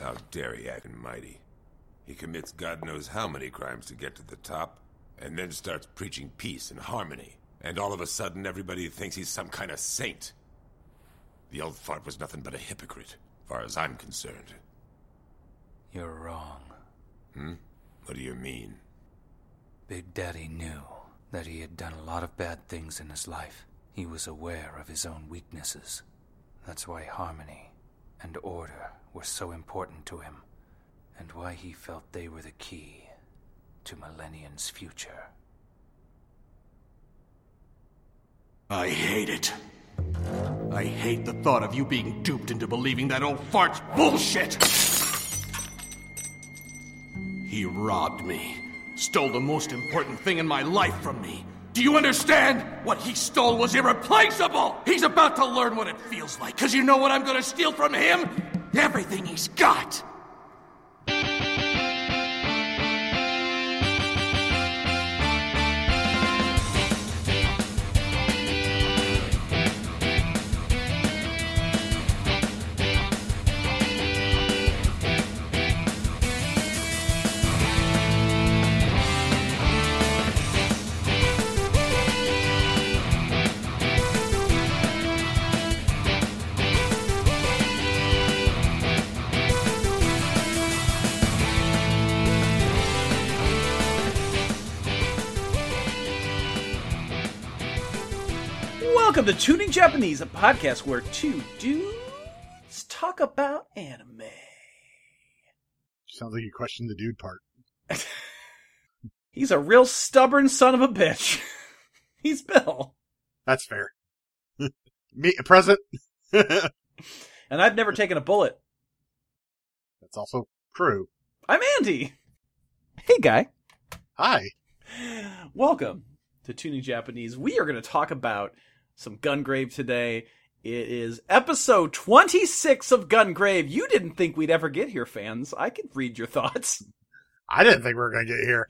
How dare he act mighty? He commits God knows how many crimes to get to the top, and then starts preaching peace and harmony. And all of a sudden, everybody thinks he's some kind of saint. The old fart was nothing but a hypocrite, far as I'm concerned. You're wrong. Hmm? What do you mean? Big Daddy knew that he had done a lot of bad things in his life. He was aware of his own weaknesses. That's why harmony and order were so important to him, and why he felt they were the key to Millennium's future. I hate it. I hate the thought of you being duped into believing that old fart's bullshit! He robbed me. Stole the most important thing in my life from me. Do you understand? What he stole was irreplaceable! He's about to learn what it feels like, because you know what I'm gonna steal from him? Everything he's got! To Tuning Japanese, a podcast where two dudes talk about anime. Sounds like you questioned the dude part. He's a real stubborn son of a bitch. He's Bill. That's fair. Me, present. And I've never taken a bullet. That's also true. I'm Andy. Hey, guy. Hi. Welcome to Tuning Japanese. We are going to talk about some Gungrave today. It is episode 26 of Gungrave. You didn't think we'd ever get here, fans. I could read your thoughts. I didn't think we were going to get here.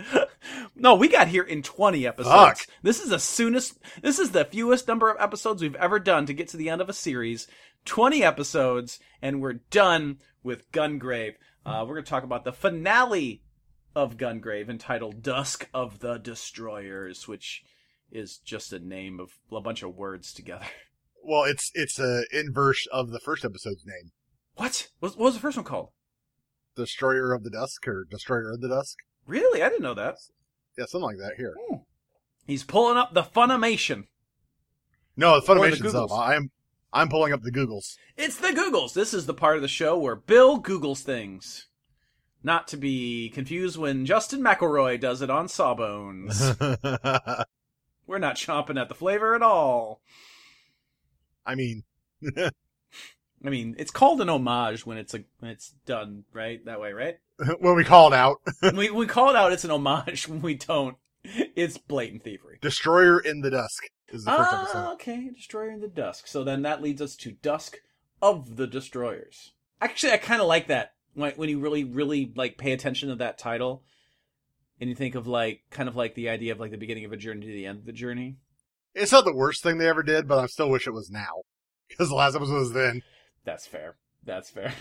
No, we got here in 20 episodes. Fuck. This is the soonest, this is the fewest number of episodes we've ever done to get to the end of a series. 20 episodes, and we're done with Gungrave. Uh, we're going to talk about the finale of Gungrave entitled Dusk of the Destroyers, which is just a name of a bunch of words together. Well, it's it's a inverse of the first episode's name. What? What was the first one called? Destroyer of the Dusk or Destroyer of the Dusk. Really? I didn't know that. Yeah, something like that here. Hmm. He's pulling up the Funimation. No, the Or the Funimation's up. I'm I'm pulling up the Googles. It's the Googles. This is the part of the show where Bill Googles things. Not to be confused when Justin McElroy does it on Sawbones. We're not chomping at the flavor at all. I mean, I mean, it's called an homage when it's a when it's done right that way, right? when we called out we we call it out, it's an homage. When we don't, it's blatant thievery. Destroyer in the Dusk is the first Ah, episode. okay, Destroyer in the Dusk. So then that leads us to Dusk of the Destroyers. Actually, I kind of like that when when you really really like pay attention to that title, and you think of like kind of like the idea of like the beginning of a journey to the end of the journey. It's not the worst thing they ever did, but I still wish it was now because the last episode was then. That's fair. That's fair.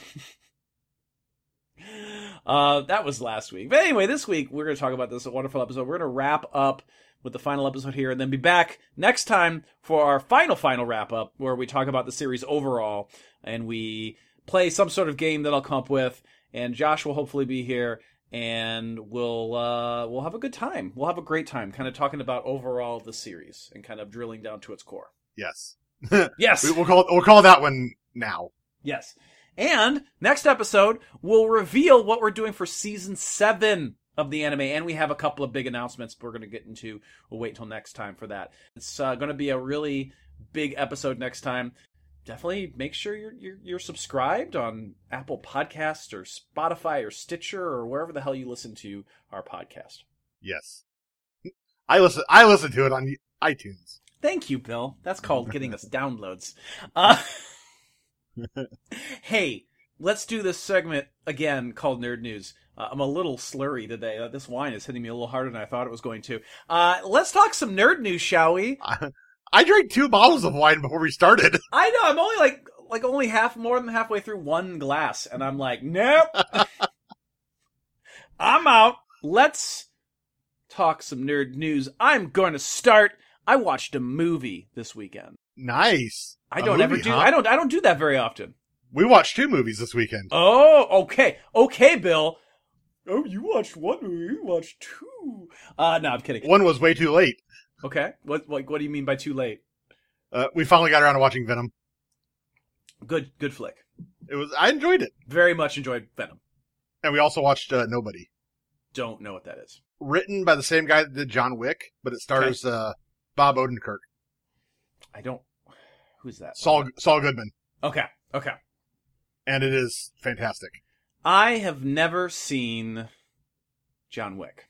uh, that was last week. But anyway, this week we're going to talk about this wonderful episode. We're going to wrap up with the final episode here and then be back next time for our final, final wrap up where we talk about the series overall and we play some sort of game that I'll come up with. And Josh will hopefully be here and we'll, uh, we'll have a good time. We'll have a great time kind of talking about overall the series and kind of drilling down to its core. Yes, Yes. we, we'll call we'll call that one now. Yes. And next episode, we'll reveal what we're doing for season seven of the anime. And we have a couple of big announcements we're going to get into. We'll wait until next time for that. It's uh, going to be a really big episode next time. Definitely make sure you're, you're you're subscribed on Apple Podcasts or Spotify or Stitcher or wherever the hell you listen to our podcast. Yes, I listen. I listen to it on iTunes. Thank you, Bill. That's called getting us downloads. Uh, hey, let's do this segment again called Nerd News. Uh, I'm a little slurry today. Uh, this wine is hitting me a little harder than I thought it was going to. Uh, let's talk some nerd news, shall we? I, drank two bottles of wine before we started. I know I'm only like like only half, more than halfway through one glass, and I'm like, nope, I'm out. Let's talk some nerd news. I'm going to start. I watched a movie this weekend. Nice. I A don't ever do. huh? I don't. I don't do that very often. We watched two movies this weekend. Oh, okay, okay, Bill. Oh, you watched one movie. You watched two. Uh, no, I'm kidding. One was way too late. Okay, what like what do you mean by too late? Uh, we finally got around to watching Venom. Good, good flick. It was I enjoyed it, Very much enjoyed Venom. and we also watched uh, Nobody, Don't know what that is. written by the same guy that did John Wick, but it stars uh, Bob Odenkirk, I don't. Who's that? Saul Saul Goodman, Okay, okay. and it is fantastic. I have never seen John Wick.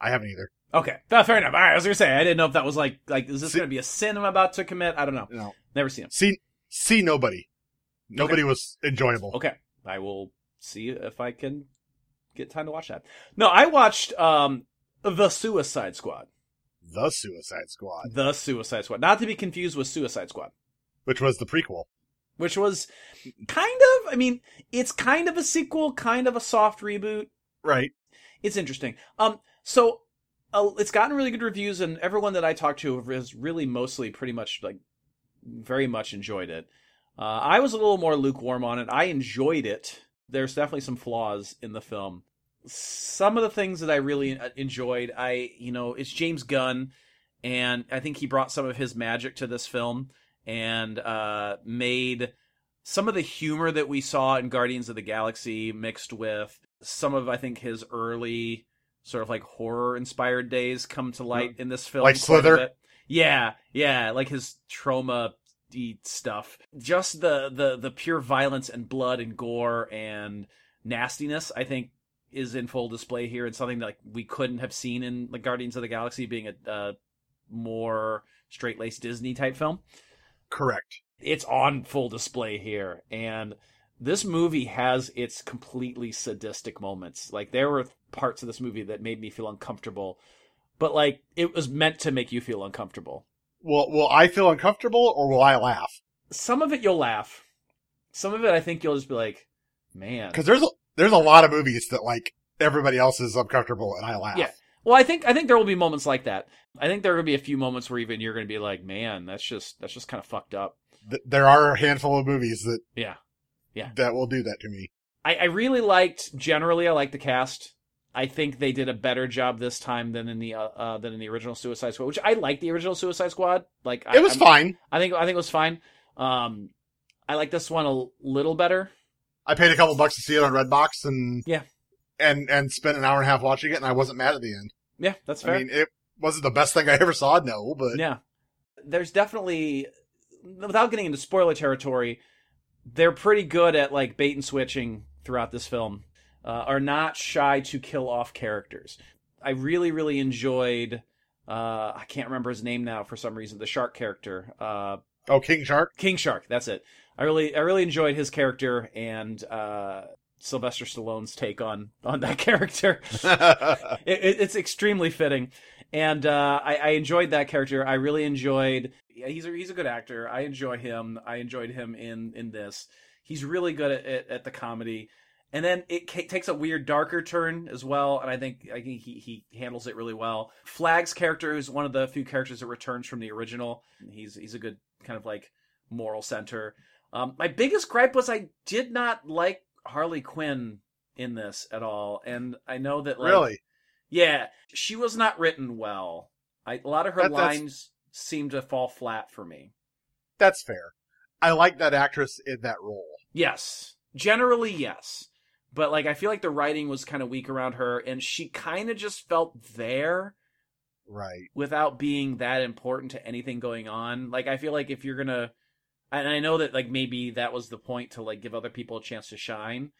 I haven't either. Okay, uh, fair enough. All right, I was gonna say I didn't know if that was like like is this See- gonna be a sin I'm about to commit? I don't know. No, Never seen him. see see Nobody. Nobody was enjoyable. Okay, I will see if I can get time to watch that. No, I watched um the Suicide Squad. The Suicide Squad, The Suicide Squad, not to be confused with Suicide Squad, which was the prequel. which was kind of. I mean, it's kind of a sequel, kind of a soft reboot. Right. it's interesting. Um, so it's gotten really good reviews, and everyone that I talked to has really mostly pretty much like very much enjoyed it. Uh, I was a little more lukewarm on it. I enjoyed it. There's definitely some flaws in the film. Some of the things that I really uh, enjoyed, I you know, it's James Gunn, and I think he brought some of his magic to this film and uh, made some of the humor that we saw in Guardians of the Galaxy mixed with some of I think his early sort of like horror inspired days come to light in this film. Like Slither? Yeah, yeah, like his trauma stuff. Just the the the pure violence and blood and gore and nastiness I think is in full display here and something that like we couldn't have seen in the Guardians of the Galaxy being a uh, more straight-laced Disney type film Correct. it's on full display here and this movie has its completely sadistic moments. Like there were parts of this movie that made me feel uncomfortable but like it was meant to make you feel uncomfortable. Will Will I feel uncomfortable or will I laugh? some of it you'll laugh. Some of it i think you'll just be like man. Because there's a, there's a lot of movies that like everybody else is uncomfortable and I laugh. Yeah. well i think i think there will be moments like that. I think there are going to be a few moments where even you're going to be like man that's just that's just kind of fucked up. There are a handful of movies that yeah Yeah. that will do that to me. I, I really liked generally I liked the cast. I think they did a better job this time than in the uh, uh than in the original Suicide Squad, which I like the original Suicide Squad. Like I, It was I'm- fine. I think I think it was fine. Um, I like this one a little better. I paid a couple bucks to see it on Redbox and Yeah. and and spent an hour and a half watching it, and I wasn't mad at the end. Yeah, that's fair. I mean, it wasn't the best thing I ever saw, no, but yeah, there's definitely without getting into spoiler territory, they're pretty good at like bait and switching throughout this film. Uh, are not shy to kill off characters. I really, really enjoyed. Uh, I can't remember his name now for some reason. The shark character, uh, oh, King Shark. King Shark. That's it. I really, I really enjoyed his character and uh, Sylvester Stallone's take on on that character. it, it- it's extremely fitting, and uh, I, I enjoyed that character. I really enjoyed. Yeah, He's a, he's a good actor. I enjoy him. I enjoyed him in in this. He's really good at at, at the comedy, and then it ca- takes a weird darker turn as well. And I think I think he he handles it really well. Flag's character is one of the few characters that returns from the original. He's he's a good kind of like moral center. Um, my biggest gripe was I did not like Harley Quinn in this at all, and I know that like, really? yeah, she was not written well. I, a lot of her That- lines seem to fall flat for me. That's fair. I like that actress in that role. Yes, generally yes, but like I feel like the writing was kind of weak around her, and she kind of just felt there Right. without being that important to anything going on. Like I feel like if you're gonna, and I know that like maybe that was the point to like give other people a chance to shine,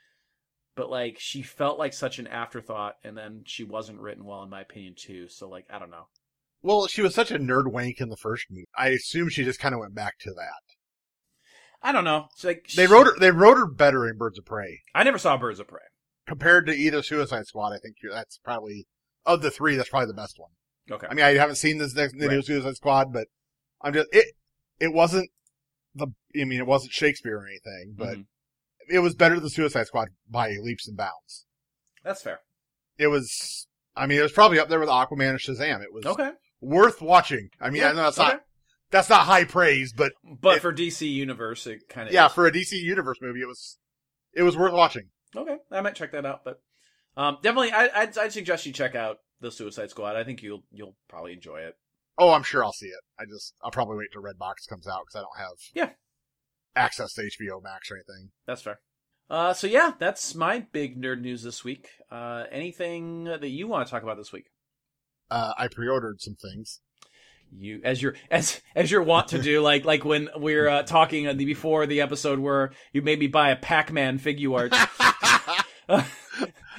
but like she felt like such an afterthought, and then she wasn't written well in my opinion too. So like I don't know. Well, she was such a nerd wank in the first movie. I assume she just kind of went back to that. I don't know. It's like They she- wrote her. They wrote her better in Birds of Prey I never saw Birds of Prey. compared to either Suicide Squad. I think you're- that's probably of the three. That's probably the best one. Okay. I mean, I haven't seen this next the new Suicide Squad, but I'm just it. It wasn't the. I mean, it wasn't Shakespeare or anything, but Mhm. it was better than Suicide Squad by leaps and bounds. That's fair. It was. I mean, it was probably up there with Aquaman and Shazam. It was Okay. Worth watching. I mean, I know that's okay. not that's not high praise, but But it- for DC Universe, it kind of yeah, for a DC Universe movie, it was it was worth watching. Okay, I might check that out, but um, definitely, I, I'd, I'd suggest you check out the Suicide Squad. I think you'll you'll probably enjoy it. Oh, I'm sure I'll see it. I just I'll probably wait till Redbox comes out because I don't have Yeah. access to HBO Max or anything. That's fair. Uh, so yeah, that's my big nerd news this week. Uh, anything that you want to talk about this week? Uh, I pre-ordered some things. You, as you're as as you're wont to do, like like when we're uh, talking the, before the episode where you made me buy a Pac-Man figure art.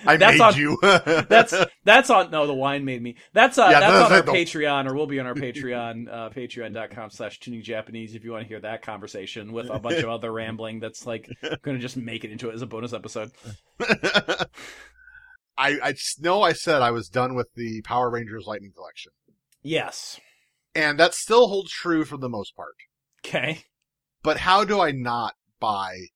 I That's made on- you. that's that's on no the wine made me that's uh Yeah, that's that's on our the- patreon or will be on our patreon uh patreon.com slash tuning japanese if you want to hear that conversation with a bunch of other rambling that's like gonna just make it into it as a bonus episode I I know I said I was done with the Power Rangers Lightning Collection, yes and that still holds true for the most part. okay But how do I not buy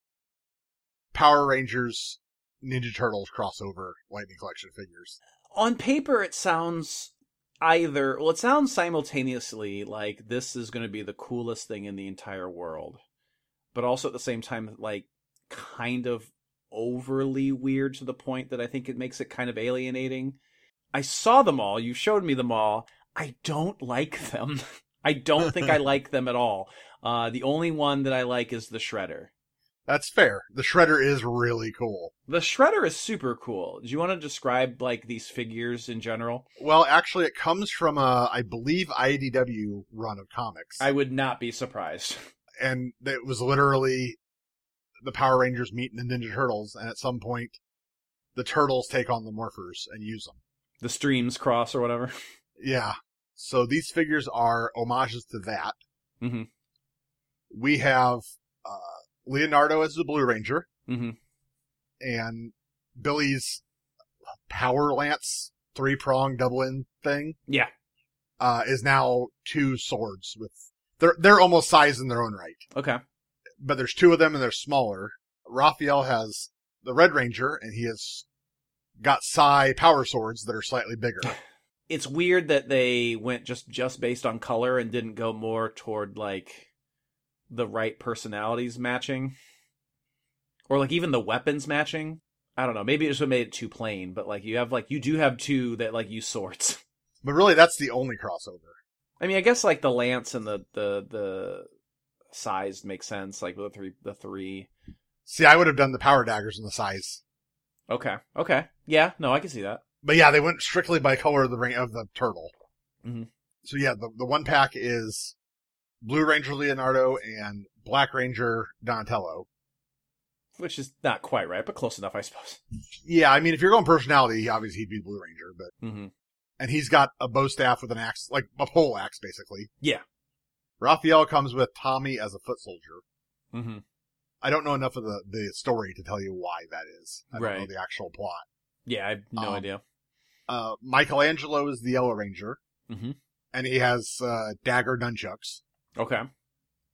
Power Rangers Ninja Turtles crossover Lightning Collection figures? on paper it sounds either well it sounds simultaneously like this is going to be the coolest thing in the entire world but also at the same time like kind of overly weird to the point that i think it makes it kind of alienating. I saw them all. You showed me them all. I don't like them. I don't think i like them at all. Uh the only one that i like is the shredder. That's fair. The Shredder is really cool. the shredder is super cool. Do you want to describe like these figures in general? Well, actually, it comes from a, I believe, IDW run of comics, i would not be surprised. And it was literally the Power Rangers meeting the Ninja Turtles, and at some point, the Turtles take on the Morphers and use them. the streams cross or whatever. Yeah. So these figures are homages to that. Mhm. We have uh, Leonardo as the Blue Ranger Mm-hmm. and Billy's Power Lance three prong double in thing Yeah. uh, is now two swords with they're they're almost sized in their own right. Okay. But there's two of them and they're smaller. Raphael has the Red Ranger and he has got sai power swords that are slightly bigger. It's weird that they went just just based on color and didn't go more toward like the right personalities matching, or like even the weapons matching. I don't know. Maybe it just made it too plain. But like you have like you do have two that like use swords. but really that's the only crossover. I mean, I guess like the lance and the the the sais makes sense. Like the three the three. See, I would have done the power daggers in the sais. Okay. Okay. Yeah. No, I can see that. But yeah, they went strictly by color of the ring of the turtle. Mhm. So yeah, the the one pack is Blue Ranger Leonardo and Black Ranger Donatello. Which is not quite right, but close enough, I suppose. Yeah, I mean, if you're going personality, obviously he'd be Blue Ranger, but Mm-hmm. and he's got a bow staff with an axe, like a pole axe, basically. Yeah. Raphael comes with Tommy as a foot soldier. Mm-hmm. I don't know enough of the the story to tell you why that is. I don't know the actual plot. Yeah, I have no Um, idea. Uh, Michelangelo is the Yellow Ranger, Mhm. and he has uh, dagger nunchucks, Okay.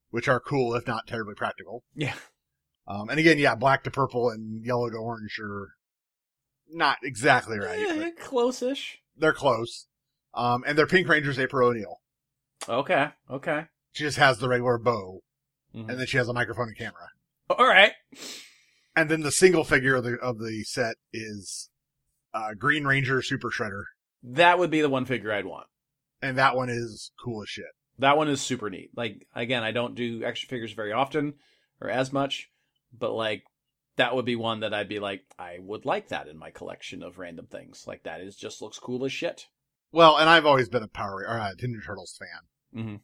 which are cool if not terribly practical. Yeah. Um, and again, yeah, black to purple and yellow to orange are not exactly right. But close-ish. they're close. Um, and their Pink Ranger's April O'Neil. Okay. Okay. She just has the regular bow, Mhm. and then she has a microphone and camera. All right. And then the single figure of the of the set is uh, Green Ranger Super Shredder, That would be the one figure I'd want. and that one is cool as shit. That one is super neat. Like again, I don't do action figures very often or as much, but like that would be one that I'd be like, I would like that in my collection of random things. Like that is just looks cool as shit. Well, and I've always been a Power or uh, Ninja Turtles fan. Mhm.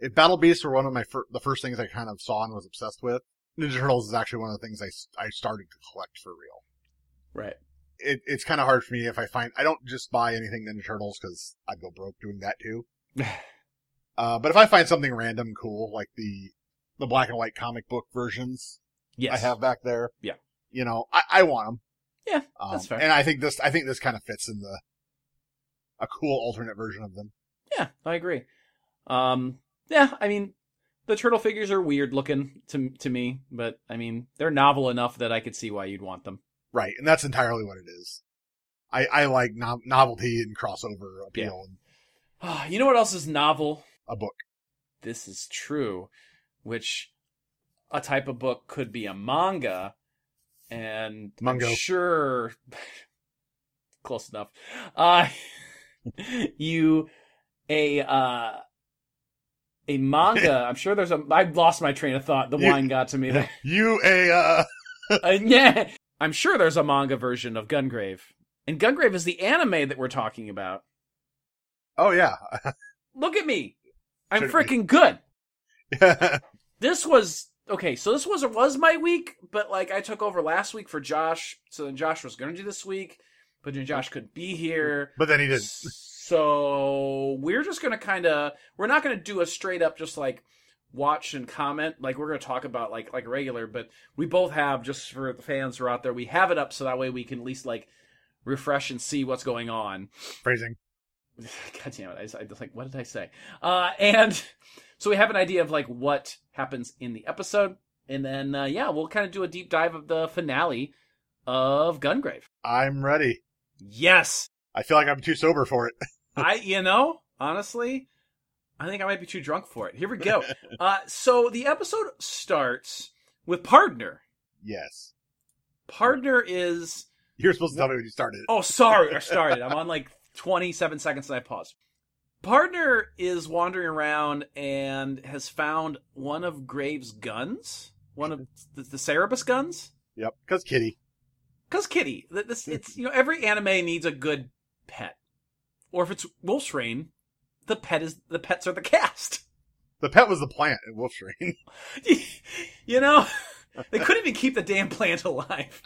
If Battle Beasts were one of my fir- the first things I kind of saw and was obsessed with, Ninja Turtles is actually one of the things I, I started to collect for real. Right. It, it's kind of hard for me if I find I don't just buy anything Ninja Turtles because I'd go broke doing that too. Uh, but if I find something random cool like the the black and white comic book versions yes. I have back there, Yeah. you know, I, I want them. Yeah, that's fair. And I think this I think this kind of fits in the a cool alternate version of them. Yeah, I agree. Um, yeah, I mean, the turtle figures are weird looking to to me, but I mean they're novel enough that I could see why you'd want them. Right, and that's entirely what it is. I I like no- novelty and crossover appeal and you know what else is novel? a book. This is true, which a type of book could be a manga, and Mungo. I'm sure close enough. Uh, you a uh, a manga. I'm sure there's a. I lost my train of thought. The You- wine got to me. there. You a uh Uh, yeah, I'm sure there's a manga version of Gungrave, and Gungrave is the anime that we're talking about. oh yeah. Look at me, I'm freaking good. this was okay. So this was was my week, but like I took over last week for Josh. So then Josh was going to do this week, but then Josh couldn't be here. but then he didn't. So we're just gonna kind of we're not gonna do a straight up just like watch and comment like we're gonna talk about like like regular, but we both have just for the fans who are out there, we have it up so that way we can at least like refresh and see what's going on. Phrasing. God damn it! I, I was like, what did I say? Uh, and so we have an idea of like what happens in the episode, and then uh, yeah, we'll kind of do a deep dive of the finale of Gungrave. I'm ready. Yes, I feel like I'm too sober for it. I you know honestly, I think I might be too drunk for it. Here we go. uh, so the episode starts with Partner. yes. Partner is You're supposed to tell me when you started. Oh, sorry, I started. I'm on like 27 seconds and I paused. Partner is wandering around and has found one of Graves' guns, one of the, the Cerberus guns. Yep. Cause Kitty. Cause Kitty, this it's you know every anime needs a good pet, or if it's Wolf's Rain, the pet is the pets are the cast. The pet was the plant in Wolf's Rain. you know, they couldn't even keep the damn plant alive.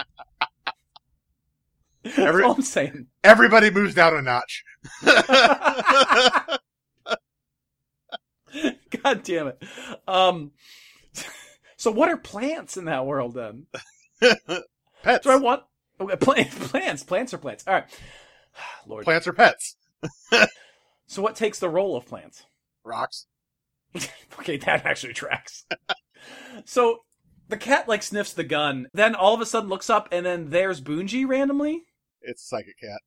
That's Every- all I'm saying. Everybody moves down a notch. God damn it. Um, so what are plants in that world then? Pets. Do I want okay, plants? Plants, plants are plants. All right, Lord. Plants are pets. So what takes the role of plants? Rocks. Okay, that actually tracks. so the cat like sniffs the gun, then all of a sudden looks up, and then there's Bunji randomly. It's Psychic Cat.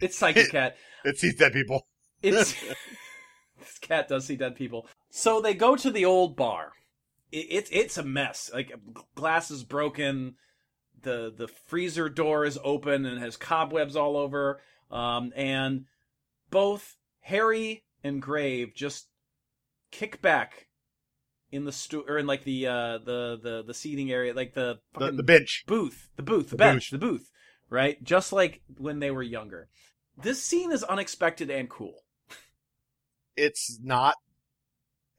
It's Psychic Cat. It sees dead people. It's this cat does see dead people. So they go to the old bar. It, it's it's a mess. Like glass is broken. The the freezer door is open and has cobwebs all over. Um, and both Harry and Grave just kick back in the stu- or in like the uh the the the seating area, like the The, the bench. booth, the booth, the, The bench, the booth, right? Just like when they were younger. This scene is unexpected and cool. It's not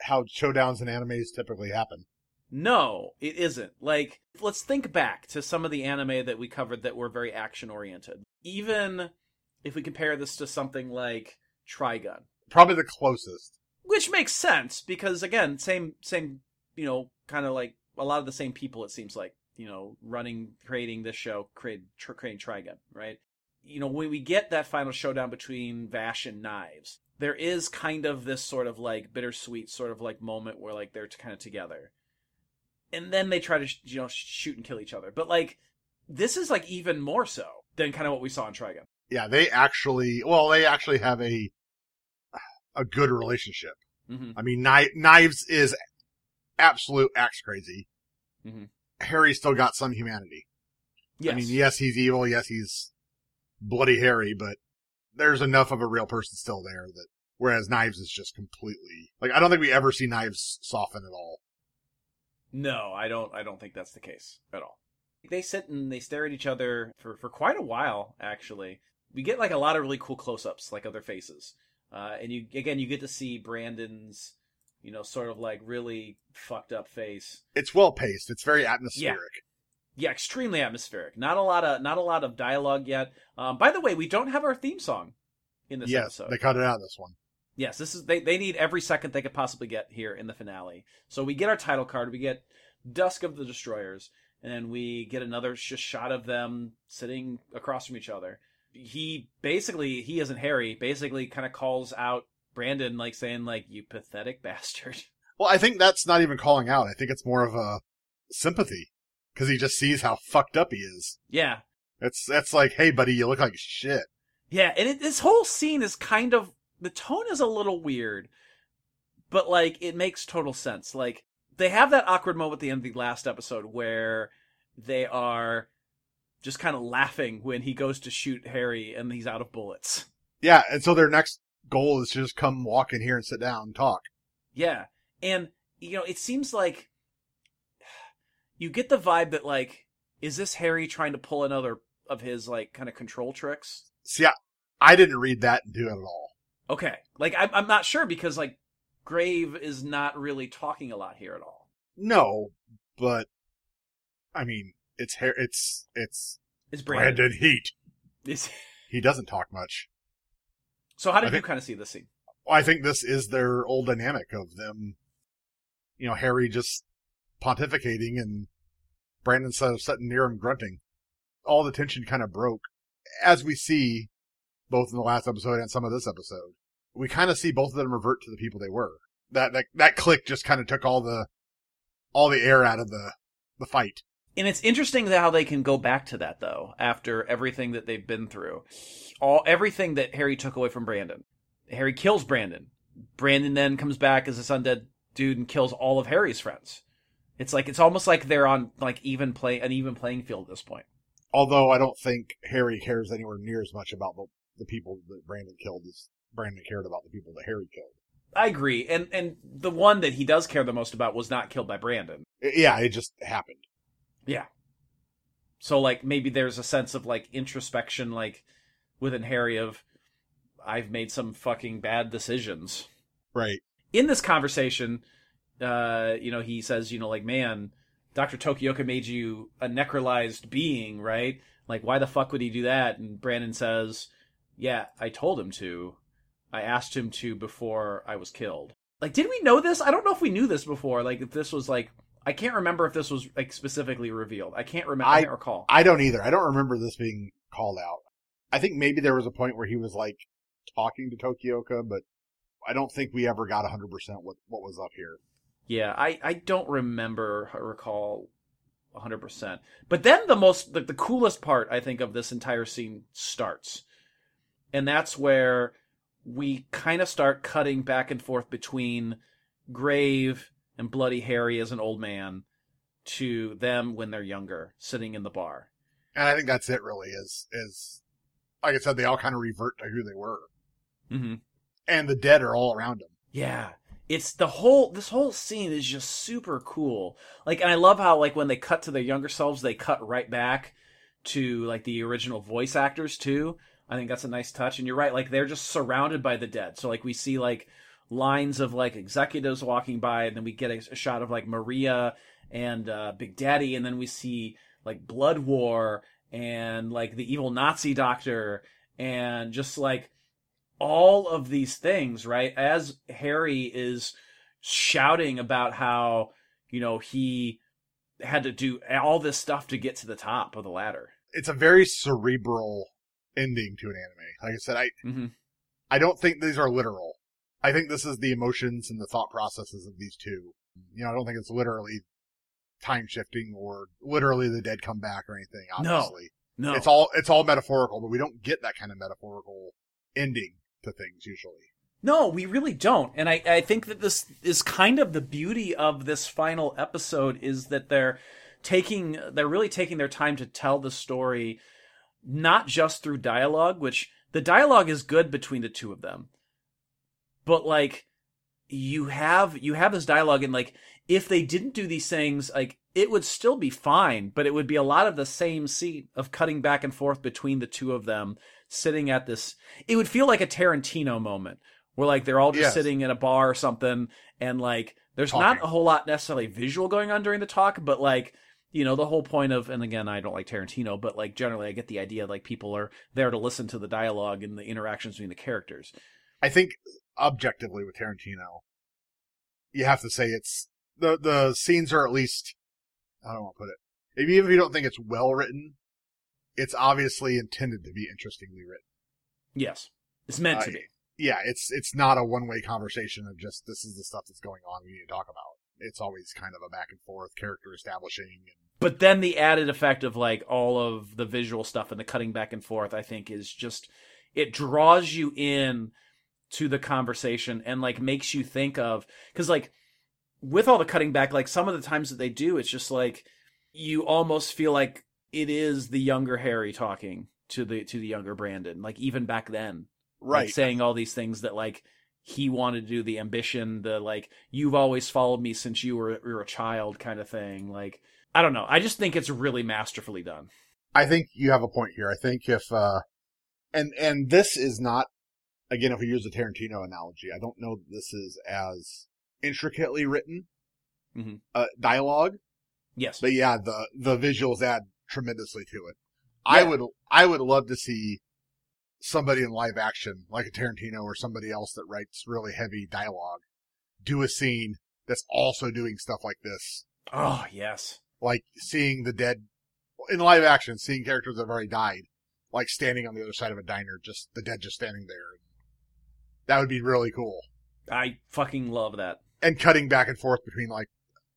how showdowns in animes typically happen. No, it isn't. Like, let's think back to some of the anime that we covered that were very action oriented. Even if we compare this to something like Trigun, Probably the closest. which makes sense because again, same same, you know, kind of like a lot of the same people. It seems like you know, running, creating this show, create, tr- creating Trigun, right? You know, when we get that final showdown between Vash and Knives, there is kind of this sort of like bittersweet sort of like moment where like they're kind of together, and then they try to sh- you know shoot and kill each other. But like this is like even more so than kind of what we saw in Trigun. Yeah, they actually, well, they actually have a, a good relationship. Mm-hmm. I mean, Kni- Knives is absolute axe crazy. Mhm. Harry's still got some humanity. Yes. I mean, yes, he's evil. Yes, he's bloody Harry, but there's enough of a real person still there that, whereas Knives is just completely, like, I don't think we ever see Knives soften at all. No, I don't. I don't think that's the case at all. They sit and they stare at each other for for quite a while. Actually, we get like a lot of really cool close-ups, like other faces, uh, and you again you get to see Brandon's, you know, sort of like really fucked up face. It's well paced. It's very atmospheric. Yeah, extremely atmospheric. Not a lot of not a lot of dialogue yet. Um, by the way, we don't have our theme song in this yes, episode. they cut it out of this one. Yes, this is they, they need every second they could possibly get here in the finale. So we get our title card, we get Dusk of the Destroyers, and then we get another sh- shot of them sitting across from each other. He basically he isn't Harry, basically kind of calls out Brandon like saying like you pathetic bastard. Well, I think that's not even calling out. I think it's more of a sympathy because he just sees how fucked up he is. Yeah. It's that's like, hey, buddy, you look like shit. Yeah, and it, this whole scene is kind of the tone is a little weird, but like it makes total sense. Like they have that awkward moment at the end of the last episode where they are just kind of laughing when he goes to shoot Harry and he's out of bullets. Yeah, and so their next goal is to just come walk in here and sit down and talk. Yeah, and you know it seems like you get the vibe that like is this Harry trying to pull another of his like kind of control tricks? See, I, I didn't read that into it at all. Okay, like I'm I'm not sure because like Grave is not really talking a lot here at all. No, but I mean, it's hair. It's it's It's Brandon. Brandon Heat. It's- He doesn't talk much. so how did I you think- kind of see this scene? I think this is their old dynamic of them. You know, Harry just pontificating and Brandon sort of sitting near him grunting. All the tension kind of broke, as we see both in the last episode and some of this episode. We kind of see both of them revert to the people they were. That that that click just kind of took all the all the air out of the the fight. And it's interesting how they can go back to that though after everything that they've been through, all everything that Harry took away from Brandon. Harry kills Brandon. Brandon then comes back as this undead dude and kills all of Harry's friends. It's like it's almost like they're on like even play an even playing field at this point. Although I don't think Harry cares anywhere near as much about the the people that Brandon killed as Brandon cared about the people that Harry killed. I agree, and and the one that he does care the most about was not killed by Brandon. Yeah, it just happened. Yeah. So like maybe there's a sense of like introspection like within Harry of I've made some fucking bad decisions. Right. In this conversation, uh, you know, he says, you know, like, man, Dr. Tokioka made you a necrolized being, right? Like, why the fuck would he do that? And Brandon says, yeah, I told him to. I asked him to before I was killed. Like, did we know this? I don't know if we knew this before. Like, if this was like, I can't remember if this was like specifically revealed. I can't remember. I I- can't recall. I don't either. I don't remember this being called out. I think maybe there was a point where he was like talking to Tokioka, but I don't think we ever got 100% what, what was up here. Yeah, I, I don't remember I recall 100%. But then the most the, the coolest part I think of this entire scene starts. And that's where we kind of start cutting back and forth between Grave and Bloody Harry as an old man to them when they're younger, sitting in the bar. And I think that's it really is, is, like I said, they all kind of revert to who they were. Mm-hmm. And the dead are all around them. Yeah. It's the whole this whole scene is just super cool. Like and I love how like when they cut to their younger selves, they cut right back to like the original voice actors too. I think that's a nice touch. And you're right, like they're just surrounded by the dead. So like we see like lines of like executives walking by, and then we get a, a shot of like Maria and uh, Big Daddy, and then we see like Blood War and like the evil Nazi doctor and just like all of these things, right? As Harry is shouting about how, you know, he had to do all this stuff to get to the top of the ladder. It's a very cerebral ending to an anime. Like I said, I, Mm-hmm. I don't think these are literal. I think this is the emotions and the thought processes of these two. You know, I don't think it's literally time shifting or literally the dead come back or anything. Obviously, No. No, it's all it's all metaphorical, but we don't get that kind of metaphorical ending to things usually. No, we really don't. And I, I think that this is kind of the beauty of this final episode is that they're taking they're really taking their time to tell the story not just through dialogue, which the dialogue is good between the two of them. But like you have you have this dialogue and like if they didn't do these things like it would still be fine but it would be a lot of the same scene of cutting back and forth between the two of them sitting at this it would feel like a tarantino moment where like they're all just Yes. sitting in a bar or something and like there's not a whole lot necessarily visual going on during the talk but like you know the whole point of and again i don't like tarantino but like generally i get the idea like people are there to listen to the dialogue and the interactions between the characters I think objectively with Tarantino, you have to say it's the the scenes are at least I don't want to put it. If, even if you don't think it's well written, it's obviously intended to be interestingly written. yes it's meant to be yeah, it's it's not a one way conversation of just this is the stuff that's going on we need to talk about. It's always kind of a back and forth, character establishing, and but then the added effect of like all of the visual stuff and the cutting back and forth, I think, is just it draws you in to the conversation and like makes you think of because like with all the cutting back, like some of the times that they do, it's just like you almost feel like it is the younger Harry talking to the to the younger Brandon, like even back then, right, like, saying all these things that like he wanted to do, the ambition, the like you've always followed me since you were, you were a child kind of thing. Like I don't know, I just think it's really masterfully done. I think you have a point here. I think if uh and and this is not again if we use the Tarantino analogy, I don't know that this is as intricately written Mhm. uh, dialogue, Yes, but yeah, the the visuals add tremendously to it. I would I would love to see somebody in live action like a Tarantino or somebody else that writes really heavy dialogue do a scene that's also doing stuff like this, oh yes, like seeing the dead in live action, seeing characters that have already died, like standing on the other side of a diner, just the dead just standing there. That would be really cool. I fucking love that. And cutting back and forth between like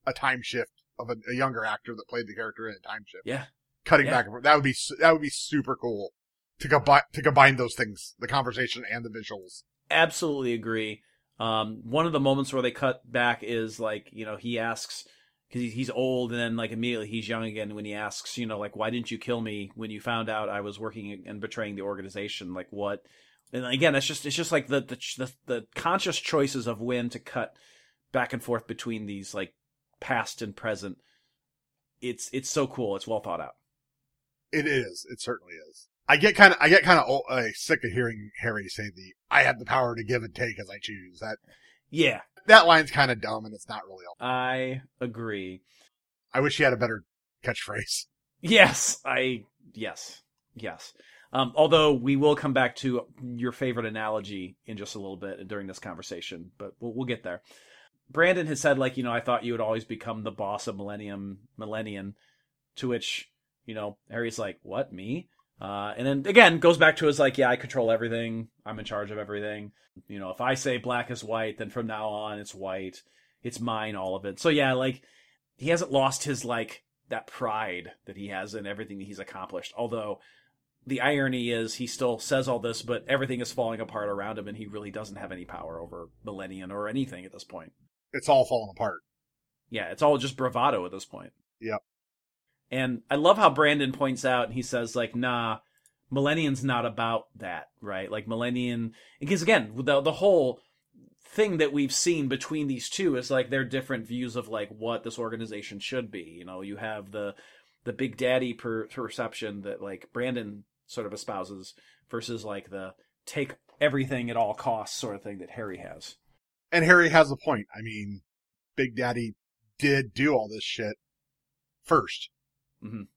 a time shift of a, a younger actor that played the character in a time shift. Yeah, cutting Yeah. back and forth. That would be that would be super cool to combine to combine those things, the conversation and the visuals. absolutely agree. Um, one of the moments where they cut back is like you know he asks because he's old and then like immediately he's young again when he asks you know like why didn't you kill me when you found out I was working and betraying the organization like what and again it's just it's just like the the the, the conscious choices of when to cut back and forth between these like past and present it's it's so cool it's well thought out It is. It certainly is. I get kind of I get kind of uh, sick of hearing Harry say the "I have the power to give and take as I choose." That yeah that line's kind of dumb and it's not really. All. I agree I wish he had a better catchphrase. Yes, I yes, yes. Um, although we will come back to your favorite analogy in just a little bit during this conversation, but we'll, we'll get there. Brandon has said, like, you know, I thought you would always become the boss of Millennium Millennium, to which, you know, Harry's like, what, me? Uh, and then again goes back to his like, yeah, I control everything. I'm in charge of everything. You know, if I say black is white, then from now on it's white. It's mine, all of it. So yeah, like he hasn't lost his like that pride that he has in everything that he's accomplished. Although the irony is he still says all this, but everything is falling apart around him, and he really doesn't have any power over Millennium or anything at this point. It's all falling apart. Yeah, it's all just bravado at this point. Yep. And I love how Brandon points out and he says like, "Nah, Millennium's not about that, right? Like Millennium because again, the the whole thing that we've seen between these two is like their different views of like what this organization should be. You know, you have the the big daddy per- perception that like Brandon sort of espouses versus like the take everything at all costs sort of thing that Harry has. And Harry has a point. I mean, Big Daddy did do all this shit 1st Mhm.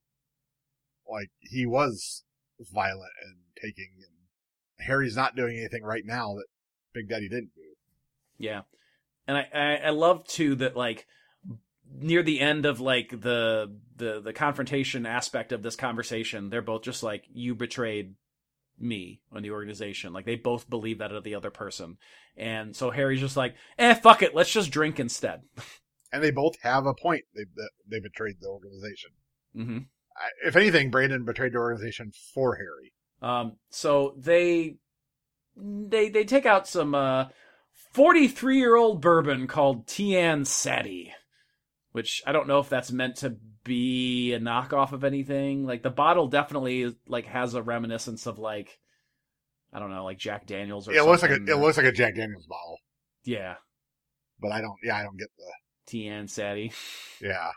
Like he was violent and taking, and Harry's not doing anything right now that Big Daddy didn't do. Yeah, and I, I I love too that like near the end of like the the the confrontation aspect of this conversation, they're both just like you betrayed me and the organization. Like they both believe that of the other person, and so Harry's just like, eh, fuck it, let's just drink instead. And they both have a point. They they betrayed the organization. hmm I- If anything, Brandon betrayed the organization for Harry. Um, so they they they take out some uh 43 year old bourbon called Tian Sati, which I don't know if that's meant to be a knockoff of anything. Like the bottle definitely like has a reminiscence of like I don't know, like Jack Daniels or It looks like a it looks like a Jack Daniels bottle, yeah, but I don't. Yeah, I don't get the. Tian Sati. Yeah,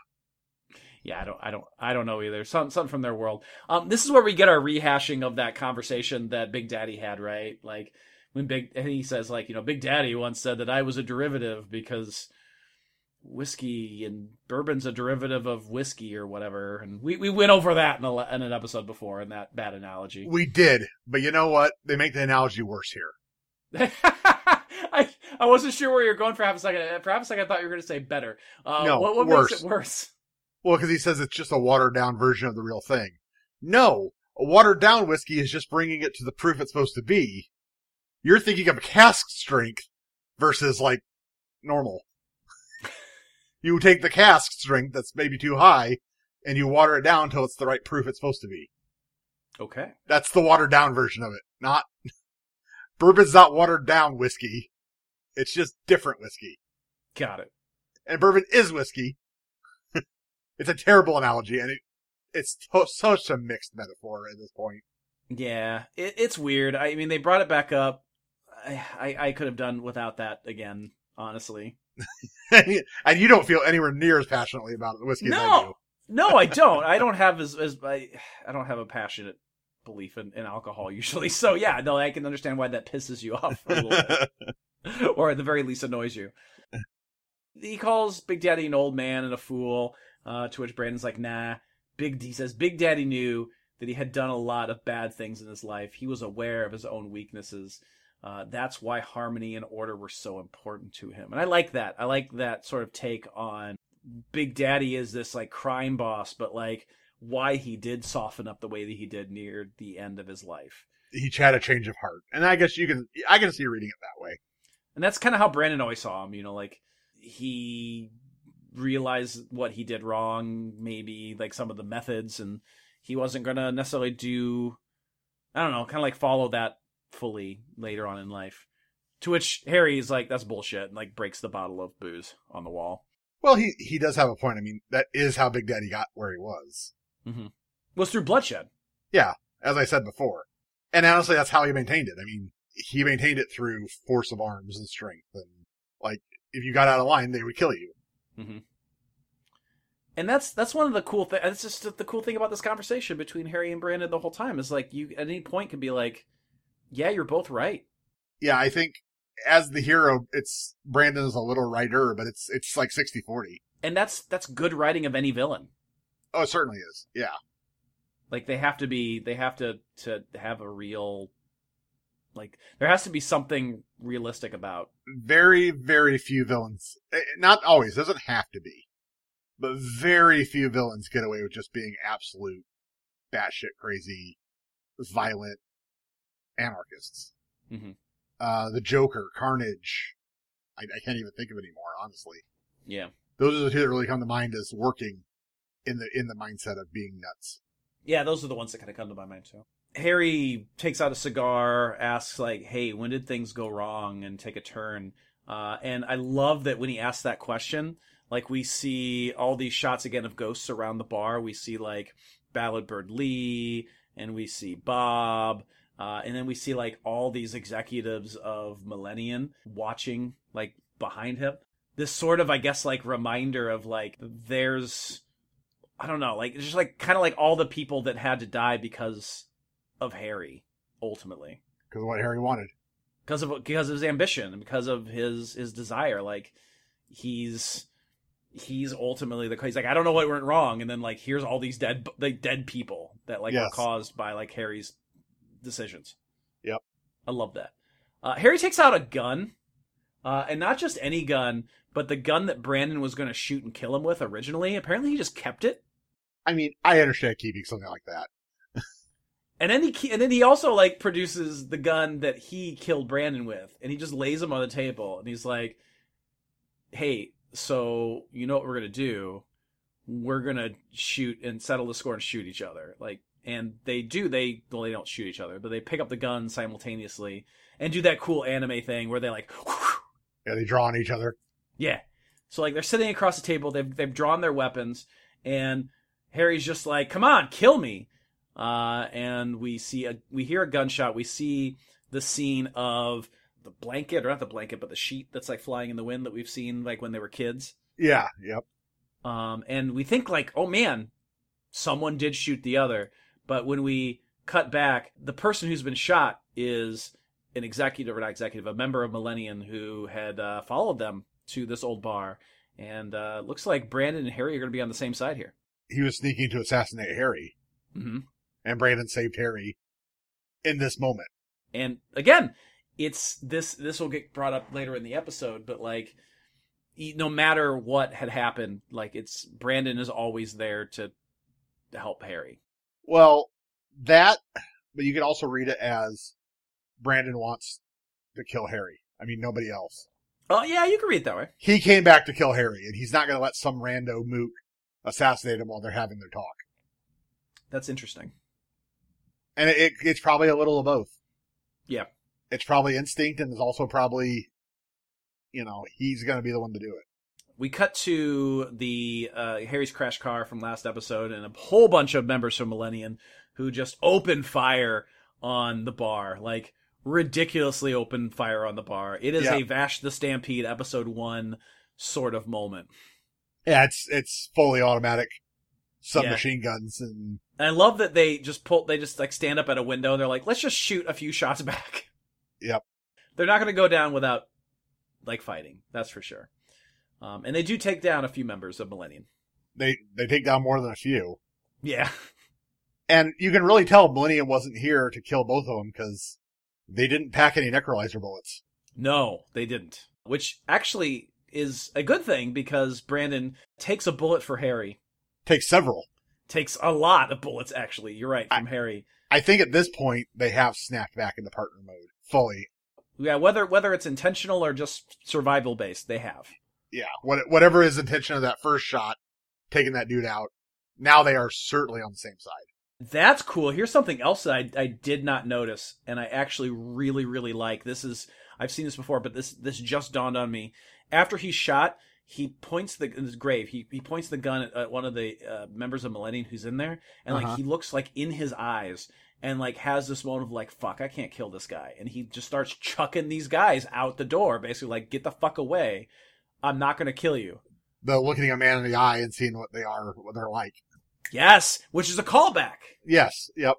Yeah, I don't, I don't, I don't know either. Some, something from their world. Um, this is where we get our rehashing of that conversation that Big Daddy had, right? Like when Big, and he says, like, you know, Big Daddy once said that I was a derivative because whiskey and bourbon's a derivative of whiskey or whatever, and we we went over that in, a, in an episode before in that bad analogy. we did, but you know what? They make the analogy worse here. I I wasn't sure where you're going for half a second. For half a second, I thought you were going to say better. Uh, No, what, what worse. makes it worse? Well, because he says it's just a watered down version of the real thing. No, a watered down whiskey is just bringing it to the proof it's supposed to be. You're thinking of cask strength versus like normal. You take the cask strength that's maybe too high and you water it down until it's the right proof it's supposed to be. Okay. That's the watered down version of it. Not bourbon's not watered down whiskey. It's just different whiskey. Got it. And bourbon is whiskey. it's a terrible analogy and it, it's to- such a mixed metaphor at this point. Yeah, it, it's weird. I mean, they brought it back up. I, I, I could have done without that again, honestly. and you don't feel anywhere near as passionately about the whiskey as I do. No, no, I don't. I don't have as, as I, I don't have a passionate belief in, in alcohol usually. So yeah, no, I can understand why that pisses you off a little bit, or at the very least annoys you. He calls Big Daddy an old man and a fool. Uh, to which Brandon's like, "Nah." Big D says Big Daddy knew that he had done a lot of bad things in his life. He was aware of his own weaknesses. Uh, that's why harmony and order were so important to him. And I like that. I like that sort of take on Big Daddy is this like crime boss, but like why he did soften up the way that he did near the end of his life. he had a change of heart, and I guess you can I can see reading it that way. And that's kind of how Brandon always saw him, you know, like he realized what he did wrong, maybe like some of the methods, and he wasn't going to necessarily do, I don't know, kind of like follow that fully later on in life. To which Harry is like, that's bullshit, and like breaks the bottle of booze on the wall. Well, he he does have a point. I mean, that is how Big Daddy got where he was. Mm-hmm. Was through bloodshed. Yeah, as I said before. And honestly, that's how he maintained it. I mean, he maintained it through force of arms and strength. And like, if you got out of line, they would kill you. Mm-hmm. And that's that's one of the cool things. It's just the cool thing about this conversation between Harry and Brandon the whole time is like you at any point can be like, yeah, you're both right. Yeah, I think as the hero, it's Brandon is a little writer, but it's it's like 60-40. And that's that's good writing of any villain. Oh, it certainly is. Yeah. Like they have to be they have to to have a real like there has to be something realistic about Very, very few villains. eh, Not always. Doesn't have to be. But very few villains get away with just being absolute batshit crazy, violent anarchists. Mhm. Uh, the Joker, Carnage. I, I can't even think of anymore, honestly. yeah. Those are the two that really come to mind as working in the in the mindset of being nuts. Yeah, those are the ones that kind of come to my mind too. Harry takes out a cigar, asks like, "Hey, when did things go wrong?" and take a turn. Uh, and I love that when he asks that question, like we see all these shots again of ghosts around the bar. We see like Ballad Bird Lee, and we see Bob, uh, and then we see like all these executives of Millennium watching like behind him. This sort of, I guess, like reminder of like there's I don't know, like it's just like kind of like all the people that had to die because of Harry, ultimately, Because of what Harry wanted. because of because of his ambition and because of his his desire. Like he's he's ultimately the he's like I don't know what went wrong, and then like here's all these dead like dead people that like were caused by like Harry's decisions. Yep. I love that. Uh, Harry takes out a gun, uh, and not just any gun, but the gun that Brandon was going to shoot and kill him with originally. Apparently, he just kept it. I mean, I understand keeping something like that. And then he ke- and then he also like produces the gun that he killed Brandon with, and he just lays him on the table, and he's like, "Hey, so you know what we're gonna do? We're gonna shoot and settle the score and shoot each other." Like, and they do. They well, they don't shoot each other, but they pick up the gun simultaneously and do that cool anime thing where they like, Yeah, they draw on each other. yeah. So like they're sitting across the table, they've they've drawn their weapons, and Harry's just like, "Come on, kill me!" Uh, and we see a we hear a gunshot. We see the scene of the blanket, or not the blanket, but the sheet that's like flying in the wind that we've seen like when they were kids. Yeah, yep. Um, and we think like, "Oh man, someone did shoot the other." But when we cut back, the person who's been shot is an executive or not executive, a member of Millennium who had uh, followed them to this old bar. And uh, looks like Brandon and Harry are going to be on the same side here. He was sneaking to assassinate Harry, hmm and Brandon saved Harry in this moment. And again, it's this. This will get brought up later in the episode, but like, no matter what had happened, like it's Brandon is always there to to help Harry. Well, that, but you can also read it as Brandon wants to kill Harry. I mean, nobody else. Oh yeah, you can read it that way. He came back to kill Harry, and he's not going to let some rando mook assassinate him while they're having their talk. That's interesting. And it, it, it's probably a little of both. Yeah. It's probably instinct, and it's also probably, you know, he's going to be the one to do it. We cut to the uh, Harry's crash car from last episode, and a whole bunch of members from Millennium who just open fire on the bar, like ridiculously open fire on the bar. It is Yeah. a Vash the Stampede episode one sort of moment. Yeah, it's it's fully automatic Yeah. submachine guns, and And I love that they just pull, they just like stand up at a window and they're like, let's just shoot a few shots back. Yep. They're not going to go down without like fighting. That's for sure. Um, and they do take down a few members of Millennium. they they take down more than a few. Yeah. And you can really tell Millennium wasn't here to kill both of them because they didn't pack any necrolyzer bullets. No, they didn't. Which actually is a good thing because Brandon takes a bullet for Harry. Takes several. Takes a lot of bullets, actually. You're right, from Harry. I think at this point they have snapped back into partner mode fully. Yeah, whether whether it's intentional or just survival based, they have. Yeah, what, whatever his intention of that first shot, taking that dude out. Now they are certainly on the same side. That's cool. Here's something else that I, I did not notice, and I actually really, really like. This is I've seen this before, but this this just dawned on me. After he's shot, he points the in his grave. He he points the gun at, one of the uh, members of Millennium who's in there, and Uh-huh. like he looks like in his eyes, and like has this moment of like, "Fuck, I can't kill this guy," and he just starts chucking these guys out the door, basically like, "Get the fuck away! I'm not gonna kill you." The looking a man in the eye and seeing what they are, what they're like. Yes, which is a callback Yes, yep,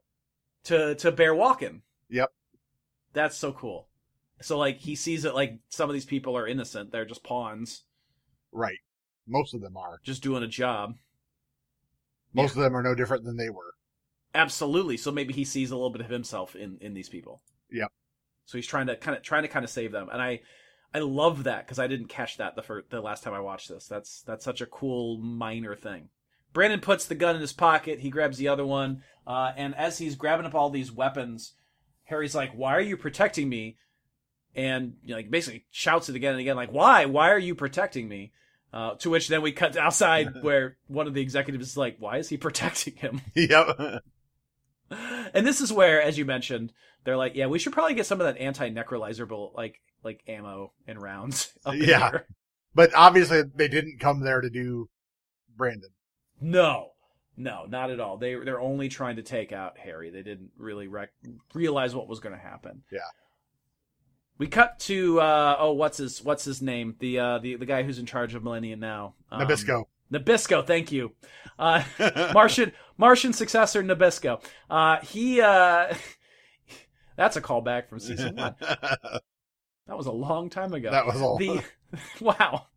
to to Bear Walken. Yep. That's so cool. So like he sees that like some of these people are innocent. They're just pawns, right. Most of them are. just doing a job. Most of them are no different than they were. Absolutely. So maybe he sees a little bit of himself in in these people. Yep. So he's trying to kind of trying to kind of save them, and I I love that because I didn't catch that the first, the last time I watched this. That's that's such a cool minor thing. Brandon puts the gun in his pocket. He grabs the other one, uh, and as he's grabbing up all these weapons, Harry's like, "Why are you protecting me?" And you know, like basically shouts it again and again, like, "Why? Why are you protecting me?" Uh, to which then we cut outside where one of the executives is like, "Why is he protecting him?" yep. And this is where, as you mentioned, they're like, "Yeah, we should probably get some of that anti-necrolyzer bullet, like like ammo and rounds." Up Yeah. here." But obviously they didn't come there to do Brandon. No, no, not at all. They they're only trying to take out Harry. They didn't really rec- realize what was going to happen. Yeah. We cut to uh, oh, what's his what's his name? The uh, the the guy who's in charge of Millennium now. Um, Nabisco. Nabisco, thank you. Uh, Martian Martian successor Nabisco. Uh, he uh, that's a callback from season one. that was a long time ago. That was all. the wow.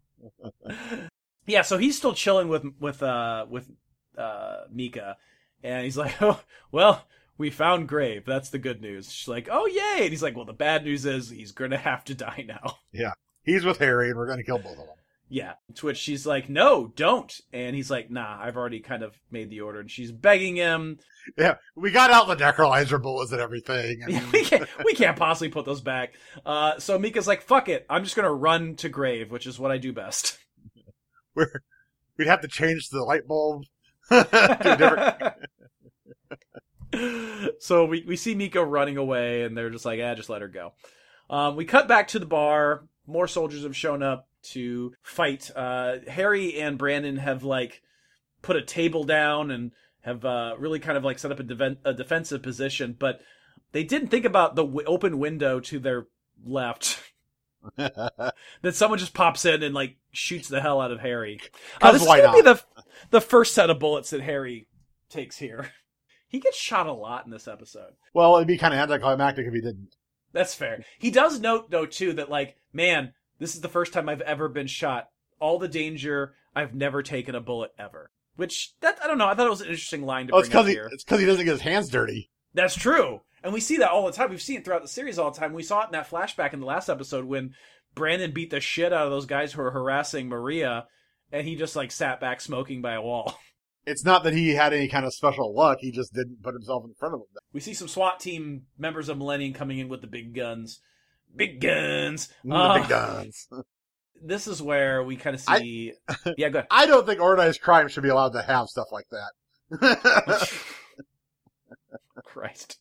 yeah, so he's still chilling with with uh with uh Mika, and he's like, "Oh, well, we found Grave. That's the good news." She's like, "Oh, yay!" And he's like, "Well, the bad news is he's gonna have to die now." Yeah, he's with Harry and we're going to kill both of them. Yeah. To which she's like, "No, don't." And he's like, "Nah, I've already kind of made the order." And she's begging him. Yeah, we got out the necrolyzer bullets and everything. I mean, we can't we can't possibly put those back. Uh, so Mika's like, "Fuck it, I'm just gonna run to Grave," which is what I do best. we're, we'd have to change the light bulb different. so we, we see Mika running away, and they're just like, ah, just let her go. Um, we cut back to the bar. More soldiers have shown up to fight. Uh, Harry and Brandon have like put a table down and have uh, really kind of like set up a, a defensive position, but they didn't think about the w- open window to their left. that someone just pops in and like shoots the hell out of Harry. Uh, this is gonna be the the first set of bullets that Harry takes here. He gets shot a lot in this episode. well, it'd be kind of anticlimactic if he didn't. That's fair. He does note though too that like, man, this is the first time I've ever been shot. All the danger, I've never taken a bullet ever. Which that I don't know. I thought it was an interesting line to Oh, bring up It's because he, here. it's 'cause he doesn't get his hands dirty. That's true. And we see that all the time. We've seen it throughout the series all the time. We saw it in that flashback in the last episode when Brandon beat the shit out of those guys who were harassing Maria and he just like sat back smoking by a wall. It's not that he had any kind of special luck. He just didn't put himself in front of them. We see some SWAT team members of Millennium coming in with the big guns. Big guns. Uh, big guns. This is where we kind of I- see. yeah, go ahead. I don't think organized crime should be allowed to have stuff like that. Christ.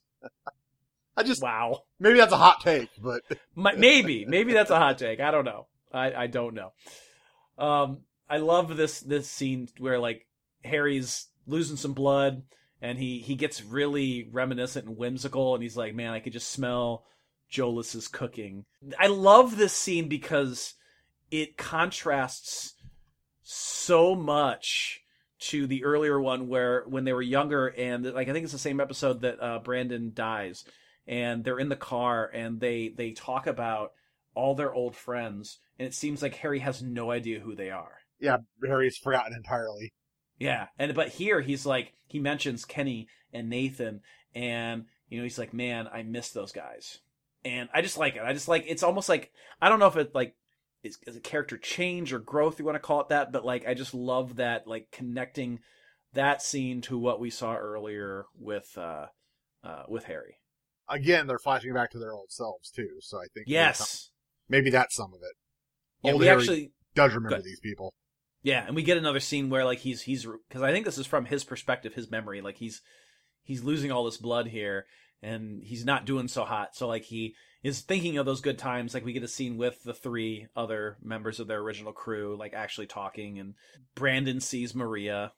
I just Wow. maybe that's a hot take, but Maybe, maybe that's a hot take. I don't know. I, I don't know. Um, I love this this scene where like Harry's losing some blood and he he gets really reminiscent and whimsical and he's like, man, I could just smell Jolus's cooking. I love this scene because it contrasts so much to the earlier one where when they were younger and like I think it's the same episode that uh, Brandon dies and they're in the car and they they talk about all their old friends and it seems like Harry has no idea who they are. yeah, Harry's forgotten entirely. Yeah, and but here he's like he mentions Kenny and Nathan and you know he's like man I miss those guys. And I just like it. I just like it's almost like I don't know if it like is, is a character change or growth you want to call it that but like I just love that like connecting that scene to what we saw earlier with uh uh with Harry. Again, they're flashing back to their old selves too, so I think Yes. maybe that's some of it. Yeah, Old we Harry actually does remember Good. these people. Yeah, and we get another scene where like he's he's because I think this is from his perspective, his memory. Like he's he's losing all this blood here, and he's not doing so hot. So like he is thinking of those good times. Like we get a scene with the three other members of their original crew, like actually talking, and Brandon sees Maria,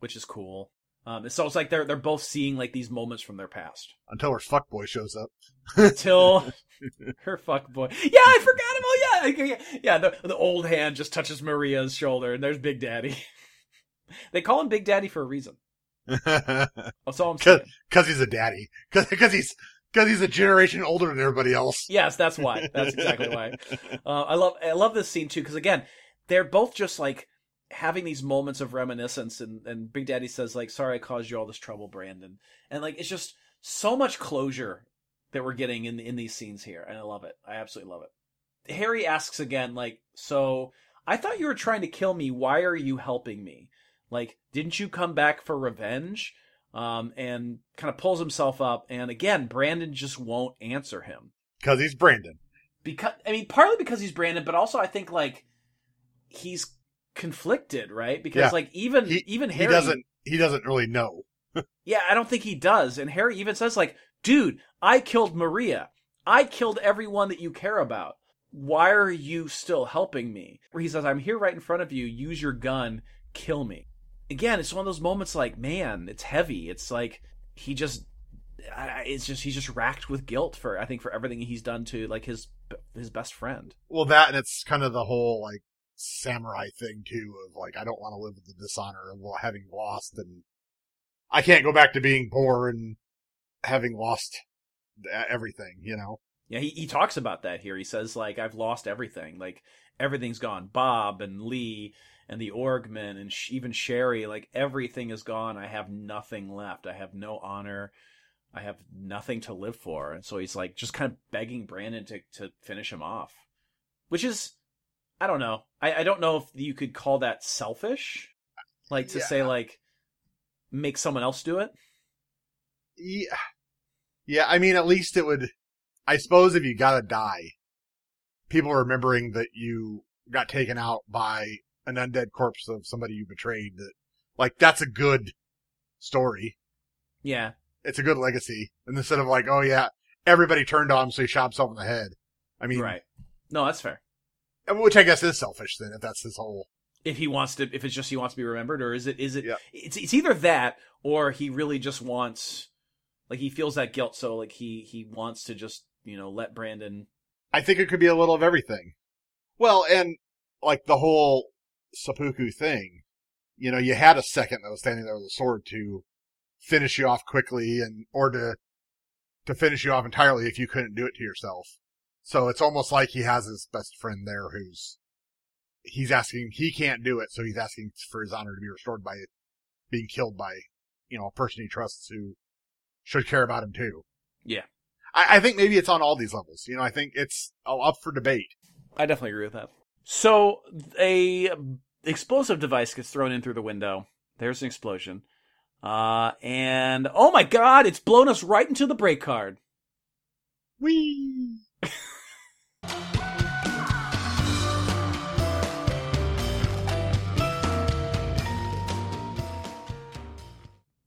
which is cool. Um, so it's like they're they're both seeing like these moments from their past Until her fuckboy shows up. until her fuck boy. Yeah, I forgot him. Oh yeah, yeah, yeah. The the old hand just touches Maria's shoulder, and there's Big Daddy. they call him Big Daddy for a reason. That's all I'm saying. Cause he's a daddy. Cause, cause he's, cause he's a generation older than everybody else. Yes, that's why. That's exactly why. Uh, I love I love this scene too because again, they're both just like having these moments of reminiscence, and and Big Daddy says like, "Sorry, I caused you all this trouble, Brandon," and like it's just so much closure that we're getting in in these scenes here, and I love it. I absolutely love it. Harry asks again, like, "So I thought you were trying to kill me. Why are you helping me? Like, didn't you come back for revenge?" Um, and kind of pulls himself up, and again, Brandon just won't answer him Cause he's Brandon. because I mean partly because he's Brandon, but also I think like he's conflicted, right? Because Yeah. like even He- even He Harry doesn't, he doesn't really know. Yeah, I don't think he does. And Harry even says like, "Dude, I killed Maria. I killed everyone that you care about. Why are you still helping me?" Where he says, "I'm here right in front of you. Use your gun. Kill me." Again, it's one of those moments like, man, it's heavy. It's like he just it's just he's just racked with guilt for I think for everything he's done to like his his best friend. Well, that and it's kind of the whole like samurai thing too of like I don't want to live with the dishonor of having lost and I can't go back to being poor and having lost everything, you know. Yeah, he, he talks about that here. He says like I've lost everything. Like everything's gone. Bob and Lee and the Orgman and sh- even Sherry. Like everything is gone. I have nothing left. I have no honor. I have nothing to live for. And so he's like just kind of begging Brandon to to finish him off, which is I don't know. I I don't know if you could call that selfish, like to Yeah. say like make someone else do it. Yeah. Yeah, I mean, at least it would, I suppose if you gotta die, people remembering that you got taken out by an undead corpse of somebody you betrayed, that, like, that's a good story. Yeah, It's a good legacy. And instead of like, oh yeah, everybody turned on him so he shot himself in the head. I mean, right. No, that's fair. which I guess is selfish then, if that's his whole, if he wants to if it's just he wants to be remembered or is it is it Yeah. it's it's either that or he really just wants like he feels that guilt so like he he wants to just you know let Brandon I think it could be a little of everything. Well, and like the whole seppuku thing, you know, you had a second that was standing there with a sword to finish you off quickly and, or to, to finish you off entirely if you couldn't do it to yourself. So it's almost like he has his best friend there who's, he's asking, he can't do it, so he's asking for his honor to be restored by being killed by, you know, a person he trusts who should care about him too. Yeah. I, I think maybe it's on all these levels. You know, I think it's up for debate. I definitely agree with that. So a explosive device gets thrown in through the window. There's an explosion. Uh, and oh my god, it's blown us right into the break card. Whee!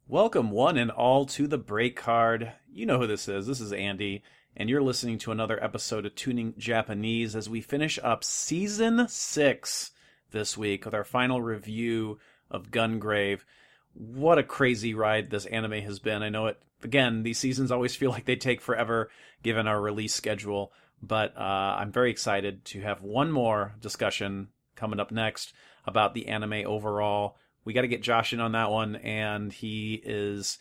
Welcome, one and all, to the break card. You know who this is. This is Andy and you're listening to another episode of Tuning Japanese as we finish up season six this week with our final review of Gungrave. What a crazy ride this anime has been. I know it, again, these seasons always feel like they take forever given our release schedule, but uh, I'm very excited to have one more discussion coming up next about the anime overall we got to get Josh in on that one, and he is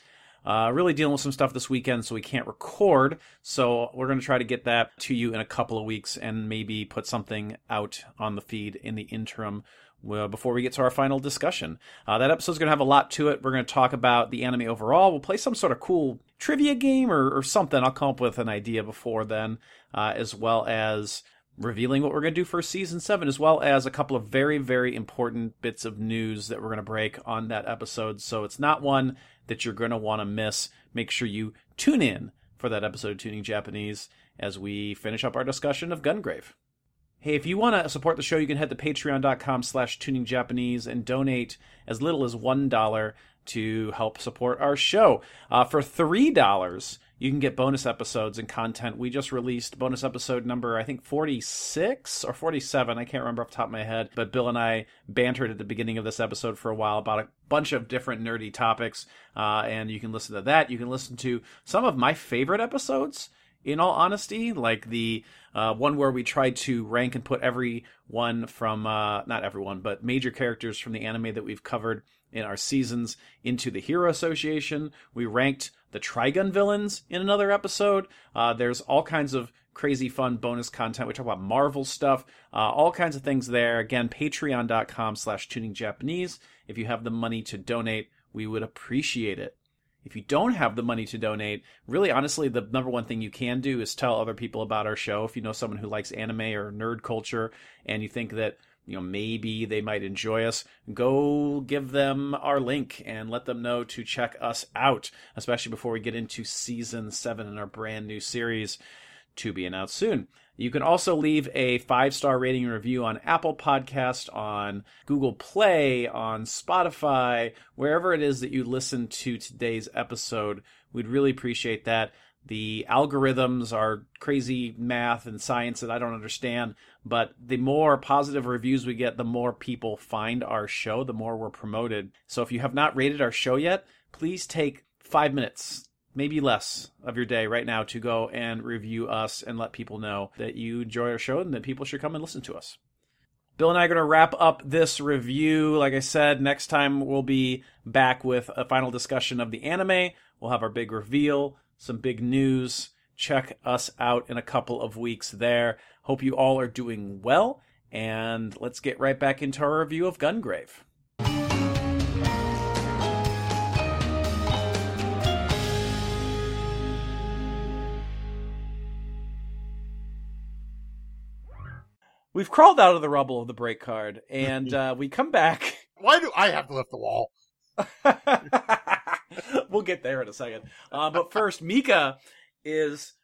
uh, really dealing with some stuff this weekend, so we can't record. So we're going to try to get that to you in a couple of weeks, and maybe put something out on the feed in the interim. Before we get to our final discussion, uh, that episode's going to have a lot to it. We're going to talk about the anime overall. We'll play some sort of cool trivia game or, or something. I'll come up with an idea before then, uh, as well as revealing what we're going to do for season seven, as well as a couple of very, very important bits of news that we're going to break on that episode. So it's not one that you're going to want to miss. Make sure you tune in for that episode of Tuning Japanese as we finish up our discussion of Gungrave. Hey, if you want to support the show, you can head to patreon.com slash tuningjapanese and donate as little as $1 to help support our show. Uh, for $3, you can get bonus episodes and content. We just released bonus episode number, I think 46 or 47. I can't remember off the top of my head. But Bill and I bantered at the beginning of this episode for a while about a bunch of different nerdy topics. Uh, and you can listen to that. You can listen to some of my favorite episodes in all honesty, like the uh, one where we tried to rank and put every one from, uh, not everyone, but major characters from the anime that we've covered in our seasons into the Hero Association. We ranked the Trigun villains in another episode. Uh, there's all kinds of crazy fun bonus content. We talk about Marvel stuff, uh, all kinds of things there. Again, patreon.com slash tuning Japanese. If you have the money to donate, we would appreciate it. If you don't have the money to donate, really honestly, the number one thing you can do is tell other people about our show. If you know someone who likes anime or nerd culture and you think that you know maybe they might enjoy us go give them our link and let them know to check us out especially before we get into season 7 in our brand new series to be announced soon you can also leave a five star rating and review on Apple Podcast, on Google Play, on Spotify, wherever it is that you listen to today's episode. We'd really appreciate that. The algorithms are crazy math and science that I don't understand, but the more positive reviews we get, the more people find our show, the more we're promoted. So if you have not rated our show yet, please take five minutes, maybe less of your day right now to go and review us and let people know that you enjoy our show and that people should come and listen to us. Bill and I are going to wrap up this review. Like I said, next time we'll be back with a final discussion of the anime. We'll have our big reveal some big news. Check us out in a couple of weeks there. Hope you all are doing well, and let's get right back into our review of Gungrave. We've crawled out of the rubble of the break card, and uh, we come back. Why do I have to lift the wall? we'll get there in a second. Uh, but first, Mika is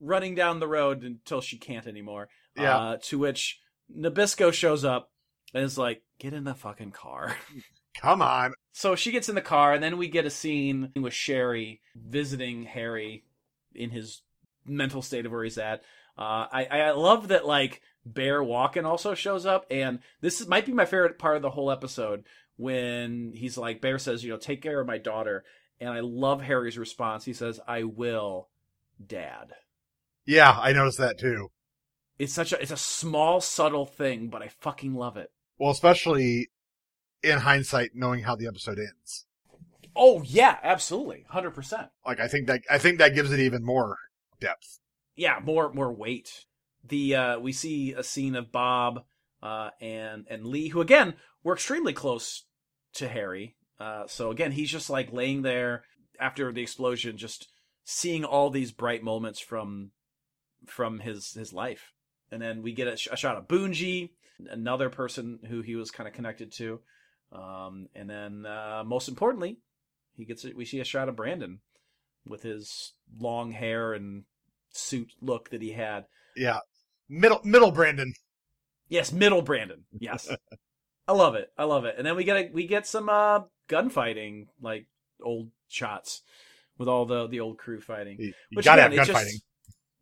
running down the road until she can't anymore. Yeah. Uh, to which Nabisco shows up and is like, "Get in the fucking car." Come on. So she gets in the car, and then we get a scene with Sherry visiting Harry in his mental state of where he's at. Uh, I I love that like Bear Walken also shows up, and this is, might be my favorite part of the whole episode when he's like Bear says, you know, take care of my daughter, and I love Harry's response. He says, "I will, Dad." Yeah, I noticed that too. It's such a it's a small subtle thing, but I fucking love it. Well, especially in hindsight, knowing how the episode ends. Oh yeah, absolutely, hundred percent. Like I think that I think that gives it even more depth. Yeah, more more weight. The uh, we see a scene of Bob uh, and and Lee, who again were extremely close to Harry. Uh, so again, he's just like laying there after the explosion, just seeing all these bright moments from from his his life. And then we get a, sh- a shot of Bunji, another person who he was kind of connected to. Um, and then uh, most importantly, he gets it. We see a shot of Brandon with his long hair and suit look that he had. Yeah, middle middle Brandon. Yes, middle Brandon. Yes. I love it. I love it. And then we get a, we get some uh gunfighting, like old shots with all the the old crew fighting. You, you gotta again, have it gunfighting.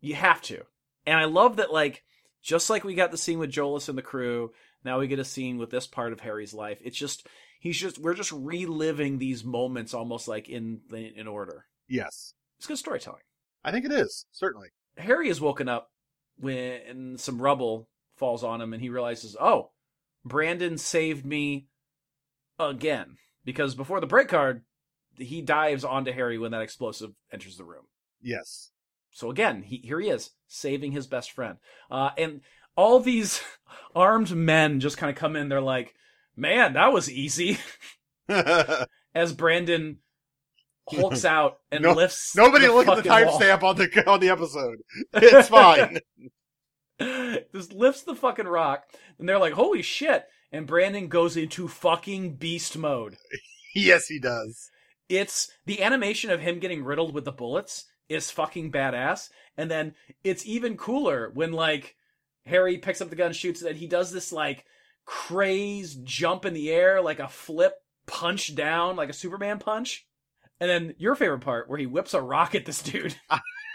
You have to. And I love that, like, just like we got the scene with Jolas and the crew, now we get a scene with this part of Harry's life. It's just, he's just, we're just reliving these moments almost like in in order. Yes. It's good storytelling. I think it is, certainly. Harry is woken up when some rubble falls on him and he realizes, oh, Brandon saved me again. Because before the break card, he dives onto Harry when that explosive enters the room. Yes. So again, he, here he is, saving his best friend. Uh, and all these armed men just kind of come in. They're like, man, that was easy. As Brandon hulks out and No- lifts. Nobody look at the timestamp on the on the episode. It's fine. just lifts the fucking rock, and they're like, "Holy shit!" And Brandon goes into fucking beast mode. yes, he does. It's the animation of him getting riddled with the bullets is fucking badass, and then it's even cooler when like Harry picks up the gun, shoots it, and he does this like crazed jump in the air, like a flip punch down, like a Superman punch. And then your favorite part, where he whips a rock at this dude.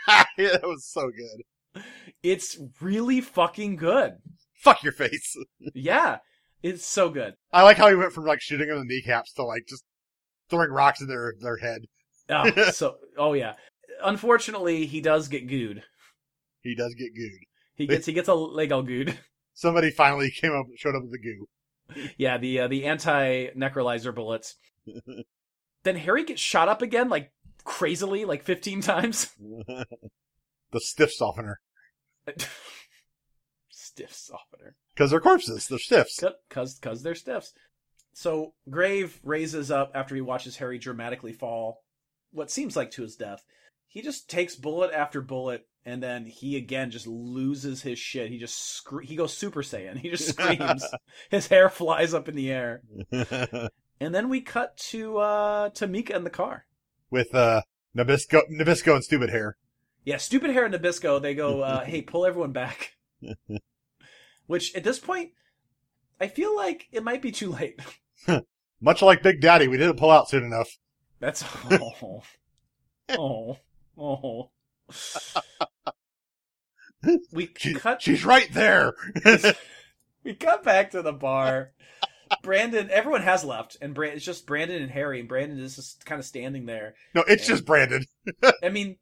yeah, that was so good. It's really fucking good. Fuck your face. Yeah, it's so good. I like how he went from like shooting him in the kneecaps to like just throwing rocks in their their head. Oh, so oh yeah. Unfortunately, he does get gooed. He does get gooed. He gets he gets a leg all gooed. Somebody finally came up showed up with the goo. Yeah, the uh, the anti necrolyzer bullets. then Harry gets shot up again, like crazily, like fifteen times. the stiff softener. Stiff softener. Because they're corpses. They're stiffs. Cause cause they're stiffs. So Grave raises up after he watches Harry dramatically fall, what seems like to his death. He just takes bullet after bullet, and then he again just loses his shit. He just scre- he goes Super Saiyan. He just screams. his hair flies up in the air, and then we cut to uh to Mika in the car. with uh Nabisco Nabisco and stupid hair. Yeah, stupid hair and Nabisco. They go, uh, "Hey, pull everyone back." Which at this point, I feel like it might be too late. Much like Big Daddy, we didn't pull out soon enough. That's oh oh oh. We She, cut. she's right there. We cut back to the bar. Brandon, everyone has left, and Brand, it's just Brandon and Harry, and Brandon is just kind of standing there. no, it's just Brandon. I mean,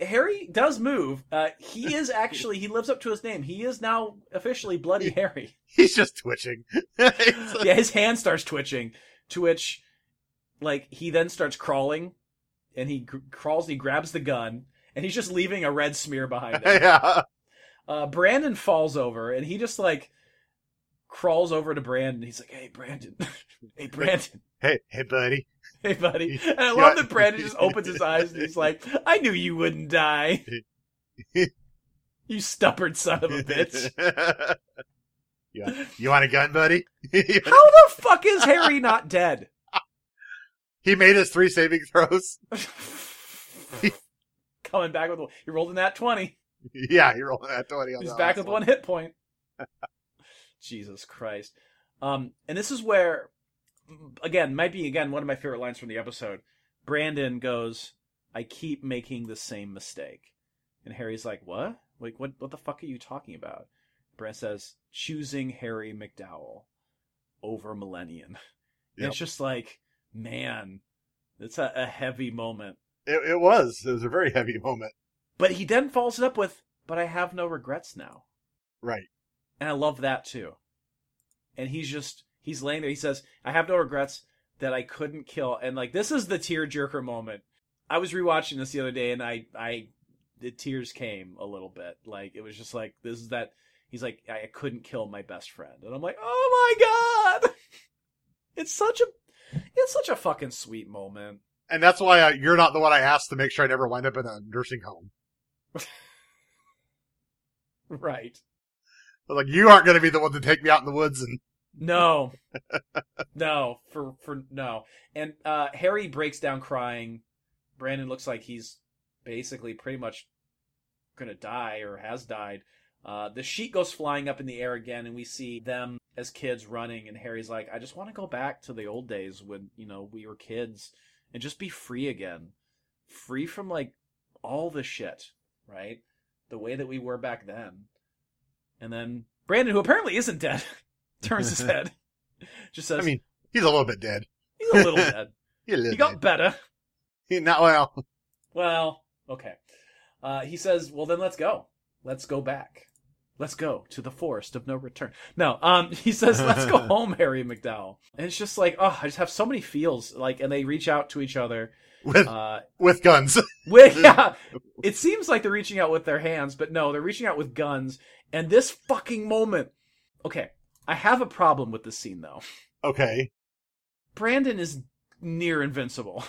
Harry does move. Uh, he is actually he lives up to his name. He is now officially Bloody Harry. He's just twitching. Yeah, his hand starts twitching, to which, like, he then starts crawling, and he gr- crawls, and he grabs the gun, and he's just leaving a red smear behind him. yeah. Uh, Brandon falls over, and he just, like, crawls over to Brandon. He's like, hey, Brandon. hey, Brandon. Hey, hey, buddy. Hey, buddy. And I love that Brandon just opens his eyes, and he's like, I knew you wouldn't die. you stubborn son of a bitch. yeah. You want a gun, buddy? How the fuck is Harry not dead? he made his three saving throws. Coming back with one. he rolled in that twenty. Yeah, he rolled that twenty on He's back with one hit point. Jesus Christ. Um, and this is where, again, might be again one of my favorite lines from the episode. Brandon goes, "I keep making the same mistake," and Harry's like, "What? Like, what? What the fuck are you talking about?" Brand says, "Choosing Harry MacDowel over Millennium." Yep. It's just like, man, it's a, a heavy moment. It, it was. It was a very heavy moment. But he then follows it up with, "But I have no regrets now." Right. And I love that too. And he's just he's laying there. He says, "I have no regrets that I couldn't kill." And like this is the tearjerker moment. I was rewatching this the other day, and I I the tears came a little bit. Like it was just like this is that he's like I, couldn't kill my best friend, and I'm like, oh my god, it's such a it's such a fucking sweet moment. And that's why I, you're not the one I asked to make sure I never wind up in a nursing home. Right. Was like, you aren't going to be the one to take me out in the woods and No. no, for for no. And uh Harry breaks down crying. Brandon looks like he's basically pretty much gonna die or has died. Uh the sheet goes flying up in the air again and we see them as kids running and Harry's like, I just want to go back to the old days when, you know, we were kids and just be free again. Free from like all the shit, right? The way that we were back then. And then Brandon, who apparently isn't dead, turns his head. Just says, I mean, he's a little bit dead. he's a little dead. He, a little He got dead. better. He not well. Well, okay. Uh, he says, "Well, then let's go. Let's go back. Let's go to the forest of no return." No, um, he says, "Let's go home, Harry MacDowel." And it's just like, oh, I just have so many feels. Like, and they reach out to each other. with Uh, with guns. with yeah, it seems like they're reaching out with their hands, but no, they're reaching out with guns. And this fucking moment. Okay, I have a problem with this scene though. okay. Brandon is near invincible.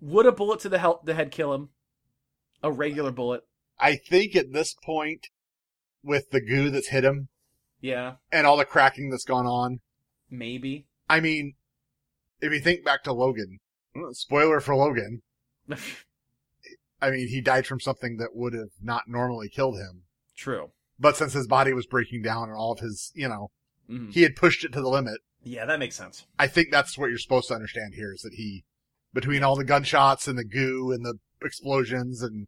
Would a bullet to the, hel- the head kill him? A regular bullet? I think at this point, with the goo that's hit him Yeah, and all the cracking that's gone on, maybe. I mean, if you think back to Logan, mm, spoiler for Logan, I mean, he died from something that would have not normally killed him. True. But since his body was breaking down and all of his, you know, Mhm. he had pushed it to the limit, Yeah, that makes sense. I think that's what you're supposed to understand here is that he, between all the gunshots and the goo and the explosions and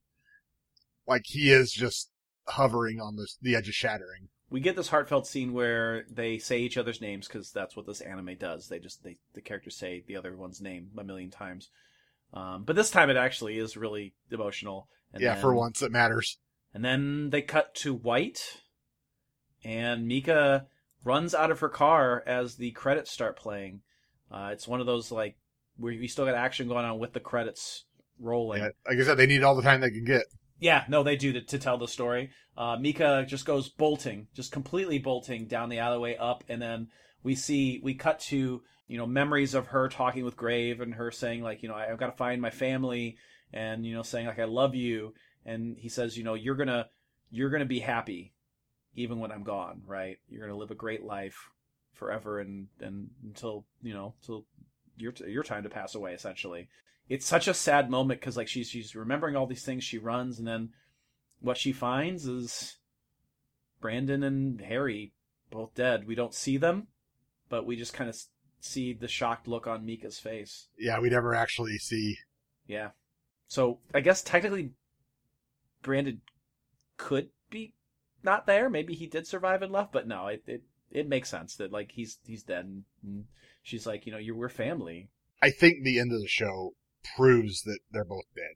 like he is just hovering on the, the edge of shattering. We get this heartfelt scene where they say each other's names because that's what this anime does. They just they the characters say the other one's name a million times. Um, but this time it actually is really emotional. And yeah, then- for once it matters. And then they cut to white, and Mika runs out of her car as the credits start playing. Uh, it's one of those like where you still got action going on with the credits rolling. Yeah, like I said, they need all the time they can get. Yeah, no, they do to, to tell the story. Uh, Mika just goes bolting, just completely bolting down the alleyway up, and then we see we cut to you know memories of her talking with Grave and her saying like you know I've got to find my family and you know saying like I love you, and he says you know you're gonna you're gonna be happy even when I'm gone, right? You're gonna live a great life forever and and until you know till your your time to pass away essentially it's such a sad moment because like she's she's remembering all these things she runs and then what she finds is brandon and harry both dead we don't see them but we just kind of see the shocked look on mika's face Yeah, we never actually see. yeah so i guess technically brandon could be not there maybe he did survive and left but no it it, it makes sense that like he's he's dead and, she's like you know you're we're family I think the end of the show proves that they're both dead.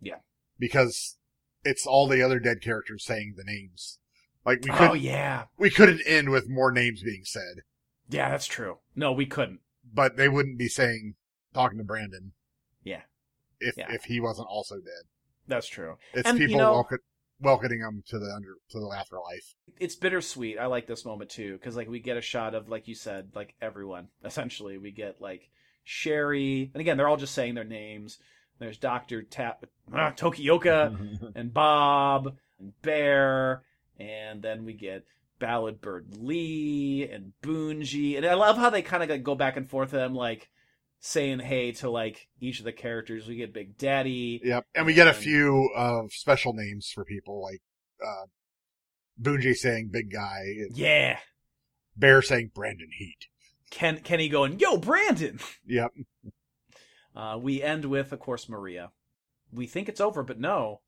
Yeah. Because it's all the other dead characters saying the names. Like we oh couldn't, yeah we couldn't end with more names being said, yeah that's true no we couldn't but they wouldn't be saying talking to Brandon yeah if Yeah. if he wasn't also dead. that's true It's And, you people know- welcome, welcoming him to the under to the afterlife. it's bittersweet. I like this moment too because like we get a shot of like you said, like everyone. Essentially, we get like Sherry, and again, they're all just saying their names. There's Doctor Ta- ah, Tokioka and Bob and Bear, and then we get Ballad Bird Lee and Bunji, and I love how they kind of like, go back and forth. Them like saying hey to like each of the characters. We get Big Daddy. Yep, and we get a few of special names for people like uh, Bunji saying "big guy," Yeah, Bear saying "Brandon Heat." Ken Kenny going, "Yo, Brandon." Yep, Uh, we end with, of course, Maria. We think it's over, but no.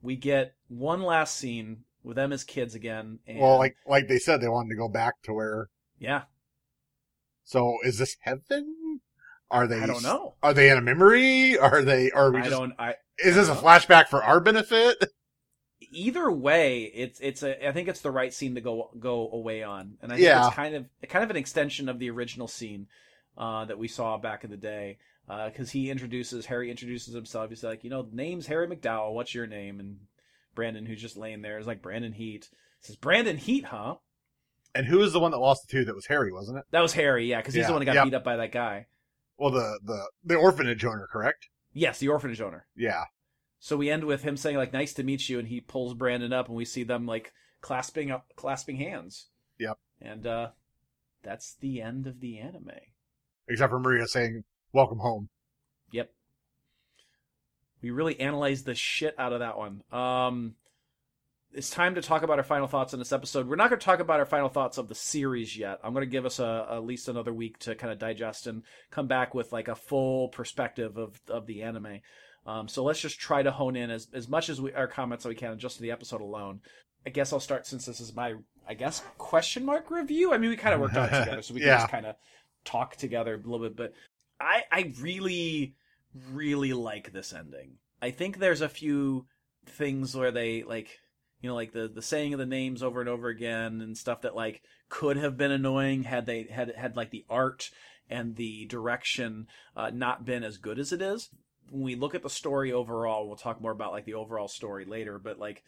We get one last scene with them as kids again. And, well, like like they said, they wanted to go back to where. yeah, So, is this heaven? Are they? I don't know. Are they in a memory? Are they? Are we I just? don't. I Is this a flashback for our benefit? either way, it's it's a. I think it's the right scene to go go away on, and I think Yeah. it's kind of kind of an extension of the original scene uh, that we saw back in the day. Because he introduces Harry introduces himself. He's like, you know, the name's Harry MacDowel. What's your name? And Brandon, who's just laying there, is like Brandon Heat. Says Brandon Heat, huh? And who is the one that lost the two? That was Harry, wasn't it? That was Harry, yeah, because he's Yeah, the one that got yep. beat up by that guy. Well, the the the orphanage owner, correct? Yes, the orphanage owner. Yeah. So we end with him saying like "Nice to meet you," and he pulls Brandon up, and we see them like clasping up, clasping hands. Yep. And uh that's the end of the anime. Except for Maria saying "Welcome home." Yep. We really analyzed the shit out of that one. Um, it's time to talk about our final thoughts on this episode. We're not going to talk about our final thoughts of the series yet. I'm going to give us a, at least another week to kind of digest and come back with like a full perspective of of the anime. Um, so let's just try to hone in as as much as we our comments that we can just to the episode alone. I guess I'll start since this is my I guess question mark review. I mean, we kind of worked on it together, so we can just kind of talk together a little bit. But I I really really like this ending. I think there's a few things where they like you know like the the saying of the names over and over again and stuff that like could have been annoying had they had had like the art and the direction uh, not been as good as it is. When we look at the story overall we'll talk more about like the overall story later but like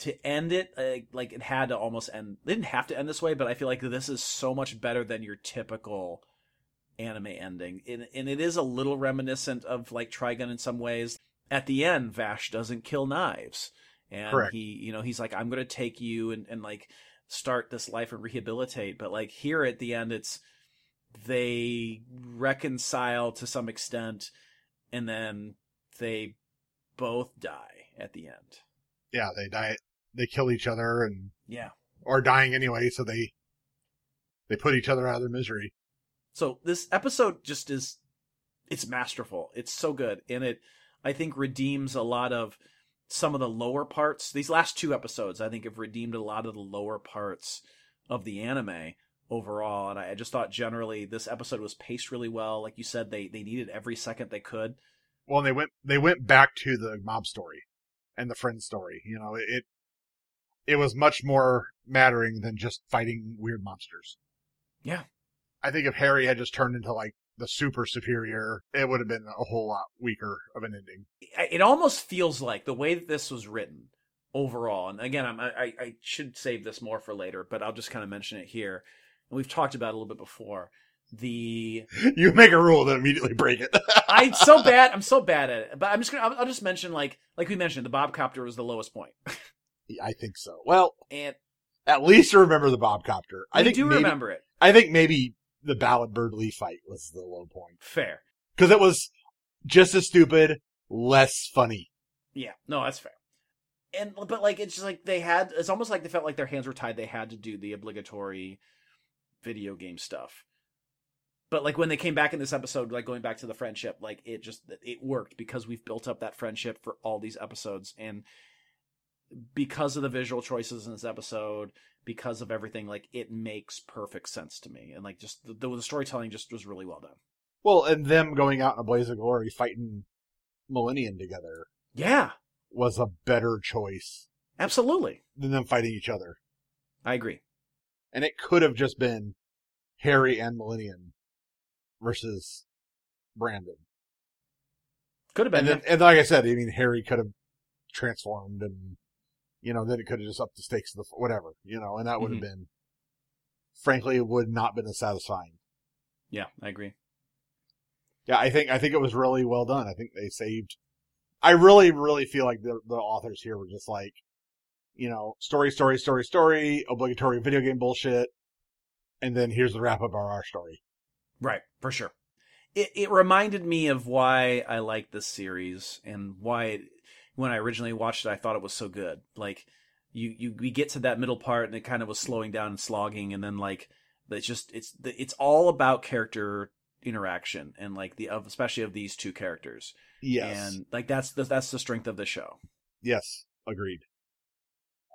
to end it uh, like it had to almost end didn't have to end this way but i feel like this is so much better than your typical anime ending. And, and it is a little reminiscent of like trigun in some ways. At the end vash doesn't kill knives and Correct. he you know he's like i'm gonna take you and, and like start this life and rehabilitate but like here at the end it's they reconcile to some extent and then they both die at the end Yeah, they die. They kill each other and yeah or dying anyway, so they they put each other out of their misery. So this episode just is it's masterful. It's so good and it I think redeems a lot of some of the lower parts. These last two episodes I think have redeemed a lot of the lower parts of the anime overall and I just thought generally this episode was paced really well. Like you said they they needed every second they could. Well, and they went they went back to the mob story and the friend story. You know, it it was much more mattering than just fighting weird monsters. Yeah. I think if Harry had just turned into like the super superior, it would have been a whole lot weaker of an ending. it almost feels like the way that this was written overall and again I'm, I, I should save this more for later but i'll just kind of mention it here and we've talked about it a little bit before the You make a rule then immediately break it. i'm so bad i'm so bad at it but i'm just gonna I'll, I'll just mention like like we mentioned the bob copter was the lowest point I think so. Well, and at least remember the Bob Copter. I i think do maybe, remember it I think maybe the Ballad Bird Lee fight was the low point fair because it was just as stupid, less funny. Yeah, no, that's fair. And but like it's just like they had it's almost like they felt like their hands were tied. They had to do the obligatory video game stuff. But like when they came back in this episode, like going back to the friendship, like it just it worked because we've built up that friendship for all these episodes and because of the visual choices in this episode, because of everything, like it makes perfect sense to me. And like just the, the storytelling just was really well done. Well, and them going out in a blaze of glory fighting Millennium together Yeah, was a better choice absolutely. than them fighting each other. I agree. And it could have just been Harry and Millennium versus Brandon. Could have been. And then, and like I said, I mean, Harry could have transformed and, you know, then it could have just upped the stakes of the, whatever, you know, and that would have mm-hmm. been, frankly, it would not been as satisfying. yeah, I agree. Yeah, I think, I think it was really well done. I think they saved, I really, really feel like the, the authors here were just like, you know, story, story, story, story, obligatory video game bullshit. And then here's the wrap up of our story. Right, for sure. It it reminded me of why I like this series and why it, when I originally watched it I thought it was so good. Like you you we get to that middle part and it kind of was slowing down and slogging and then like it's just it's it's all about character interaction and like the of especially of these two characters. Yes. And like that's the that's the strength of the show. Yes, agreed.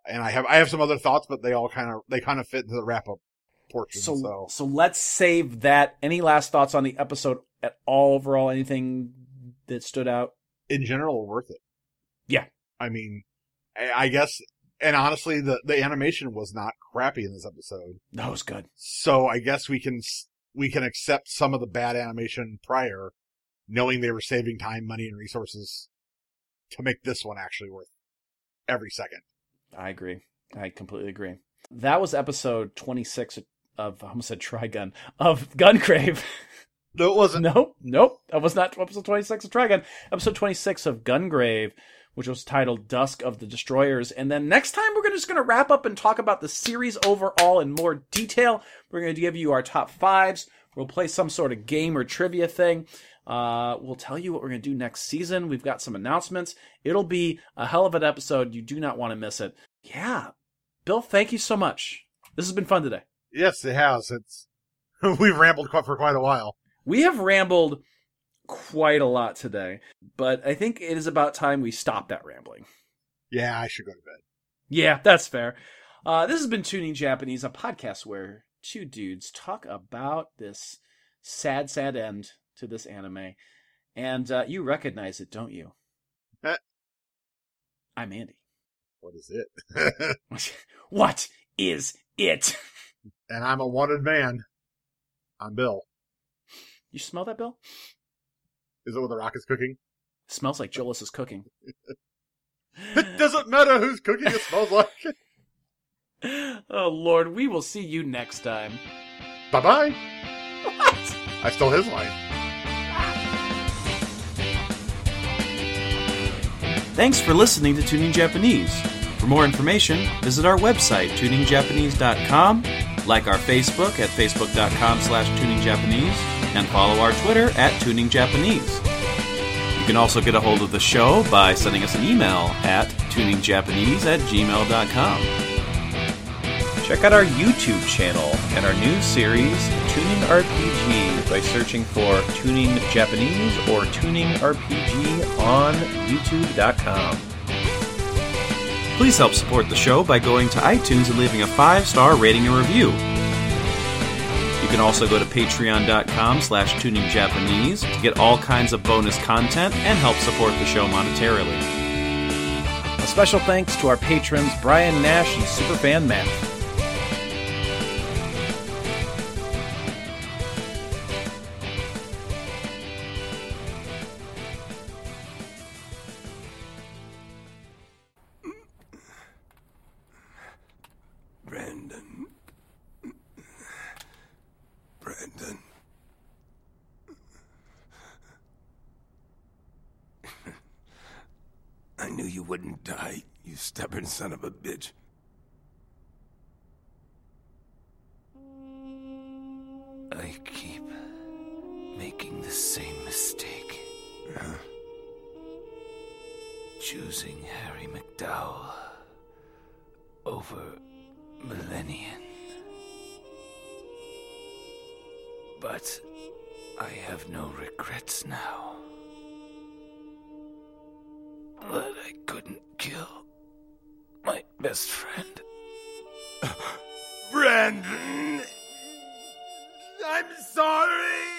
And I have I have some other thoughts, but they all kind of they kind of fit into the wrap up portion. So, So, so let's save that. Any last thoughts on the episode at all overall? Anything that stood out? in general, worth it. Yeah. I mean, I, guess, and honestly, the the animation was not crappy in this episode. That was good. So I guess we can we can accept some of the bad animation prior, knowing they were saving time, money, and resources to make this one actually worth every second. I agree. I completely agree. That was episode 26 of, I almost said Trigun, of Gungrave. No, it wasn't. nope, nope. That was not episode 26 of Trigun. Episode 26 of Gungrave, which was titled Dusk of the Destroyers. And then next time, we're just going to wrap up and talk about the series overall in more detail. We're going to give you our top fives. We'll play some sort of game or trivia thing. Uh, we'll tell you what we're going to do next season. We've got some announcements. It'll be a hell of an episode. You do not want to miss it. Yeah. Bill, thank you so much. This has been fun today. Yes, it has. It's we've rambled for quite a while. We have rambled quite a lot today, but I think it is about time we stop that rambling. Yeah, I should go to bed. Yeah, that's fair. Uh, this has been Tuning Japanese, a podcast where two dudes talk about this sad, sad end to this anime. And uh, you recognize it, don't you? Eh. I'm Andy. What is it? what is it? and I'm a wanted man. I'm Bill. You smell that, Bill? Is it what the rock is cooking? It smells like Jolas is cooking. It doesn't matter who's cooking, it smells like. oh, Lord, we will see you next time. Bye bye. What? I stole his line. Thanks for listening to Tuning Japanese. For more information, visit our website, tuningjapanese.com, like our Facebook at facebook.com slash tuningjapanese, and follow our Twitter at tuningjapanese. You can also get a hold of the show by sending us an email at tuningjapanese at gmail.com. Check out our YouTube channel and our new series, Tuning RPG, by searching for Tuning Japanese or Tuning RPG on YouTube.com. Please help support the show by going to iTunes and leaving a five-star rating and review. You can also go to patreon.com slash tuningjapanese to get all kinds of bonus content and help support the show monetarily. A special thanks to our patrons Brian Nash and Superfan Matt. Stubborn son of a bitch. I keep making the same mistake. Choosing Harry MacDowel over Millennium. But I have no regrets now. That I couldn't kill my best friend. Brandon! I'm sorry!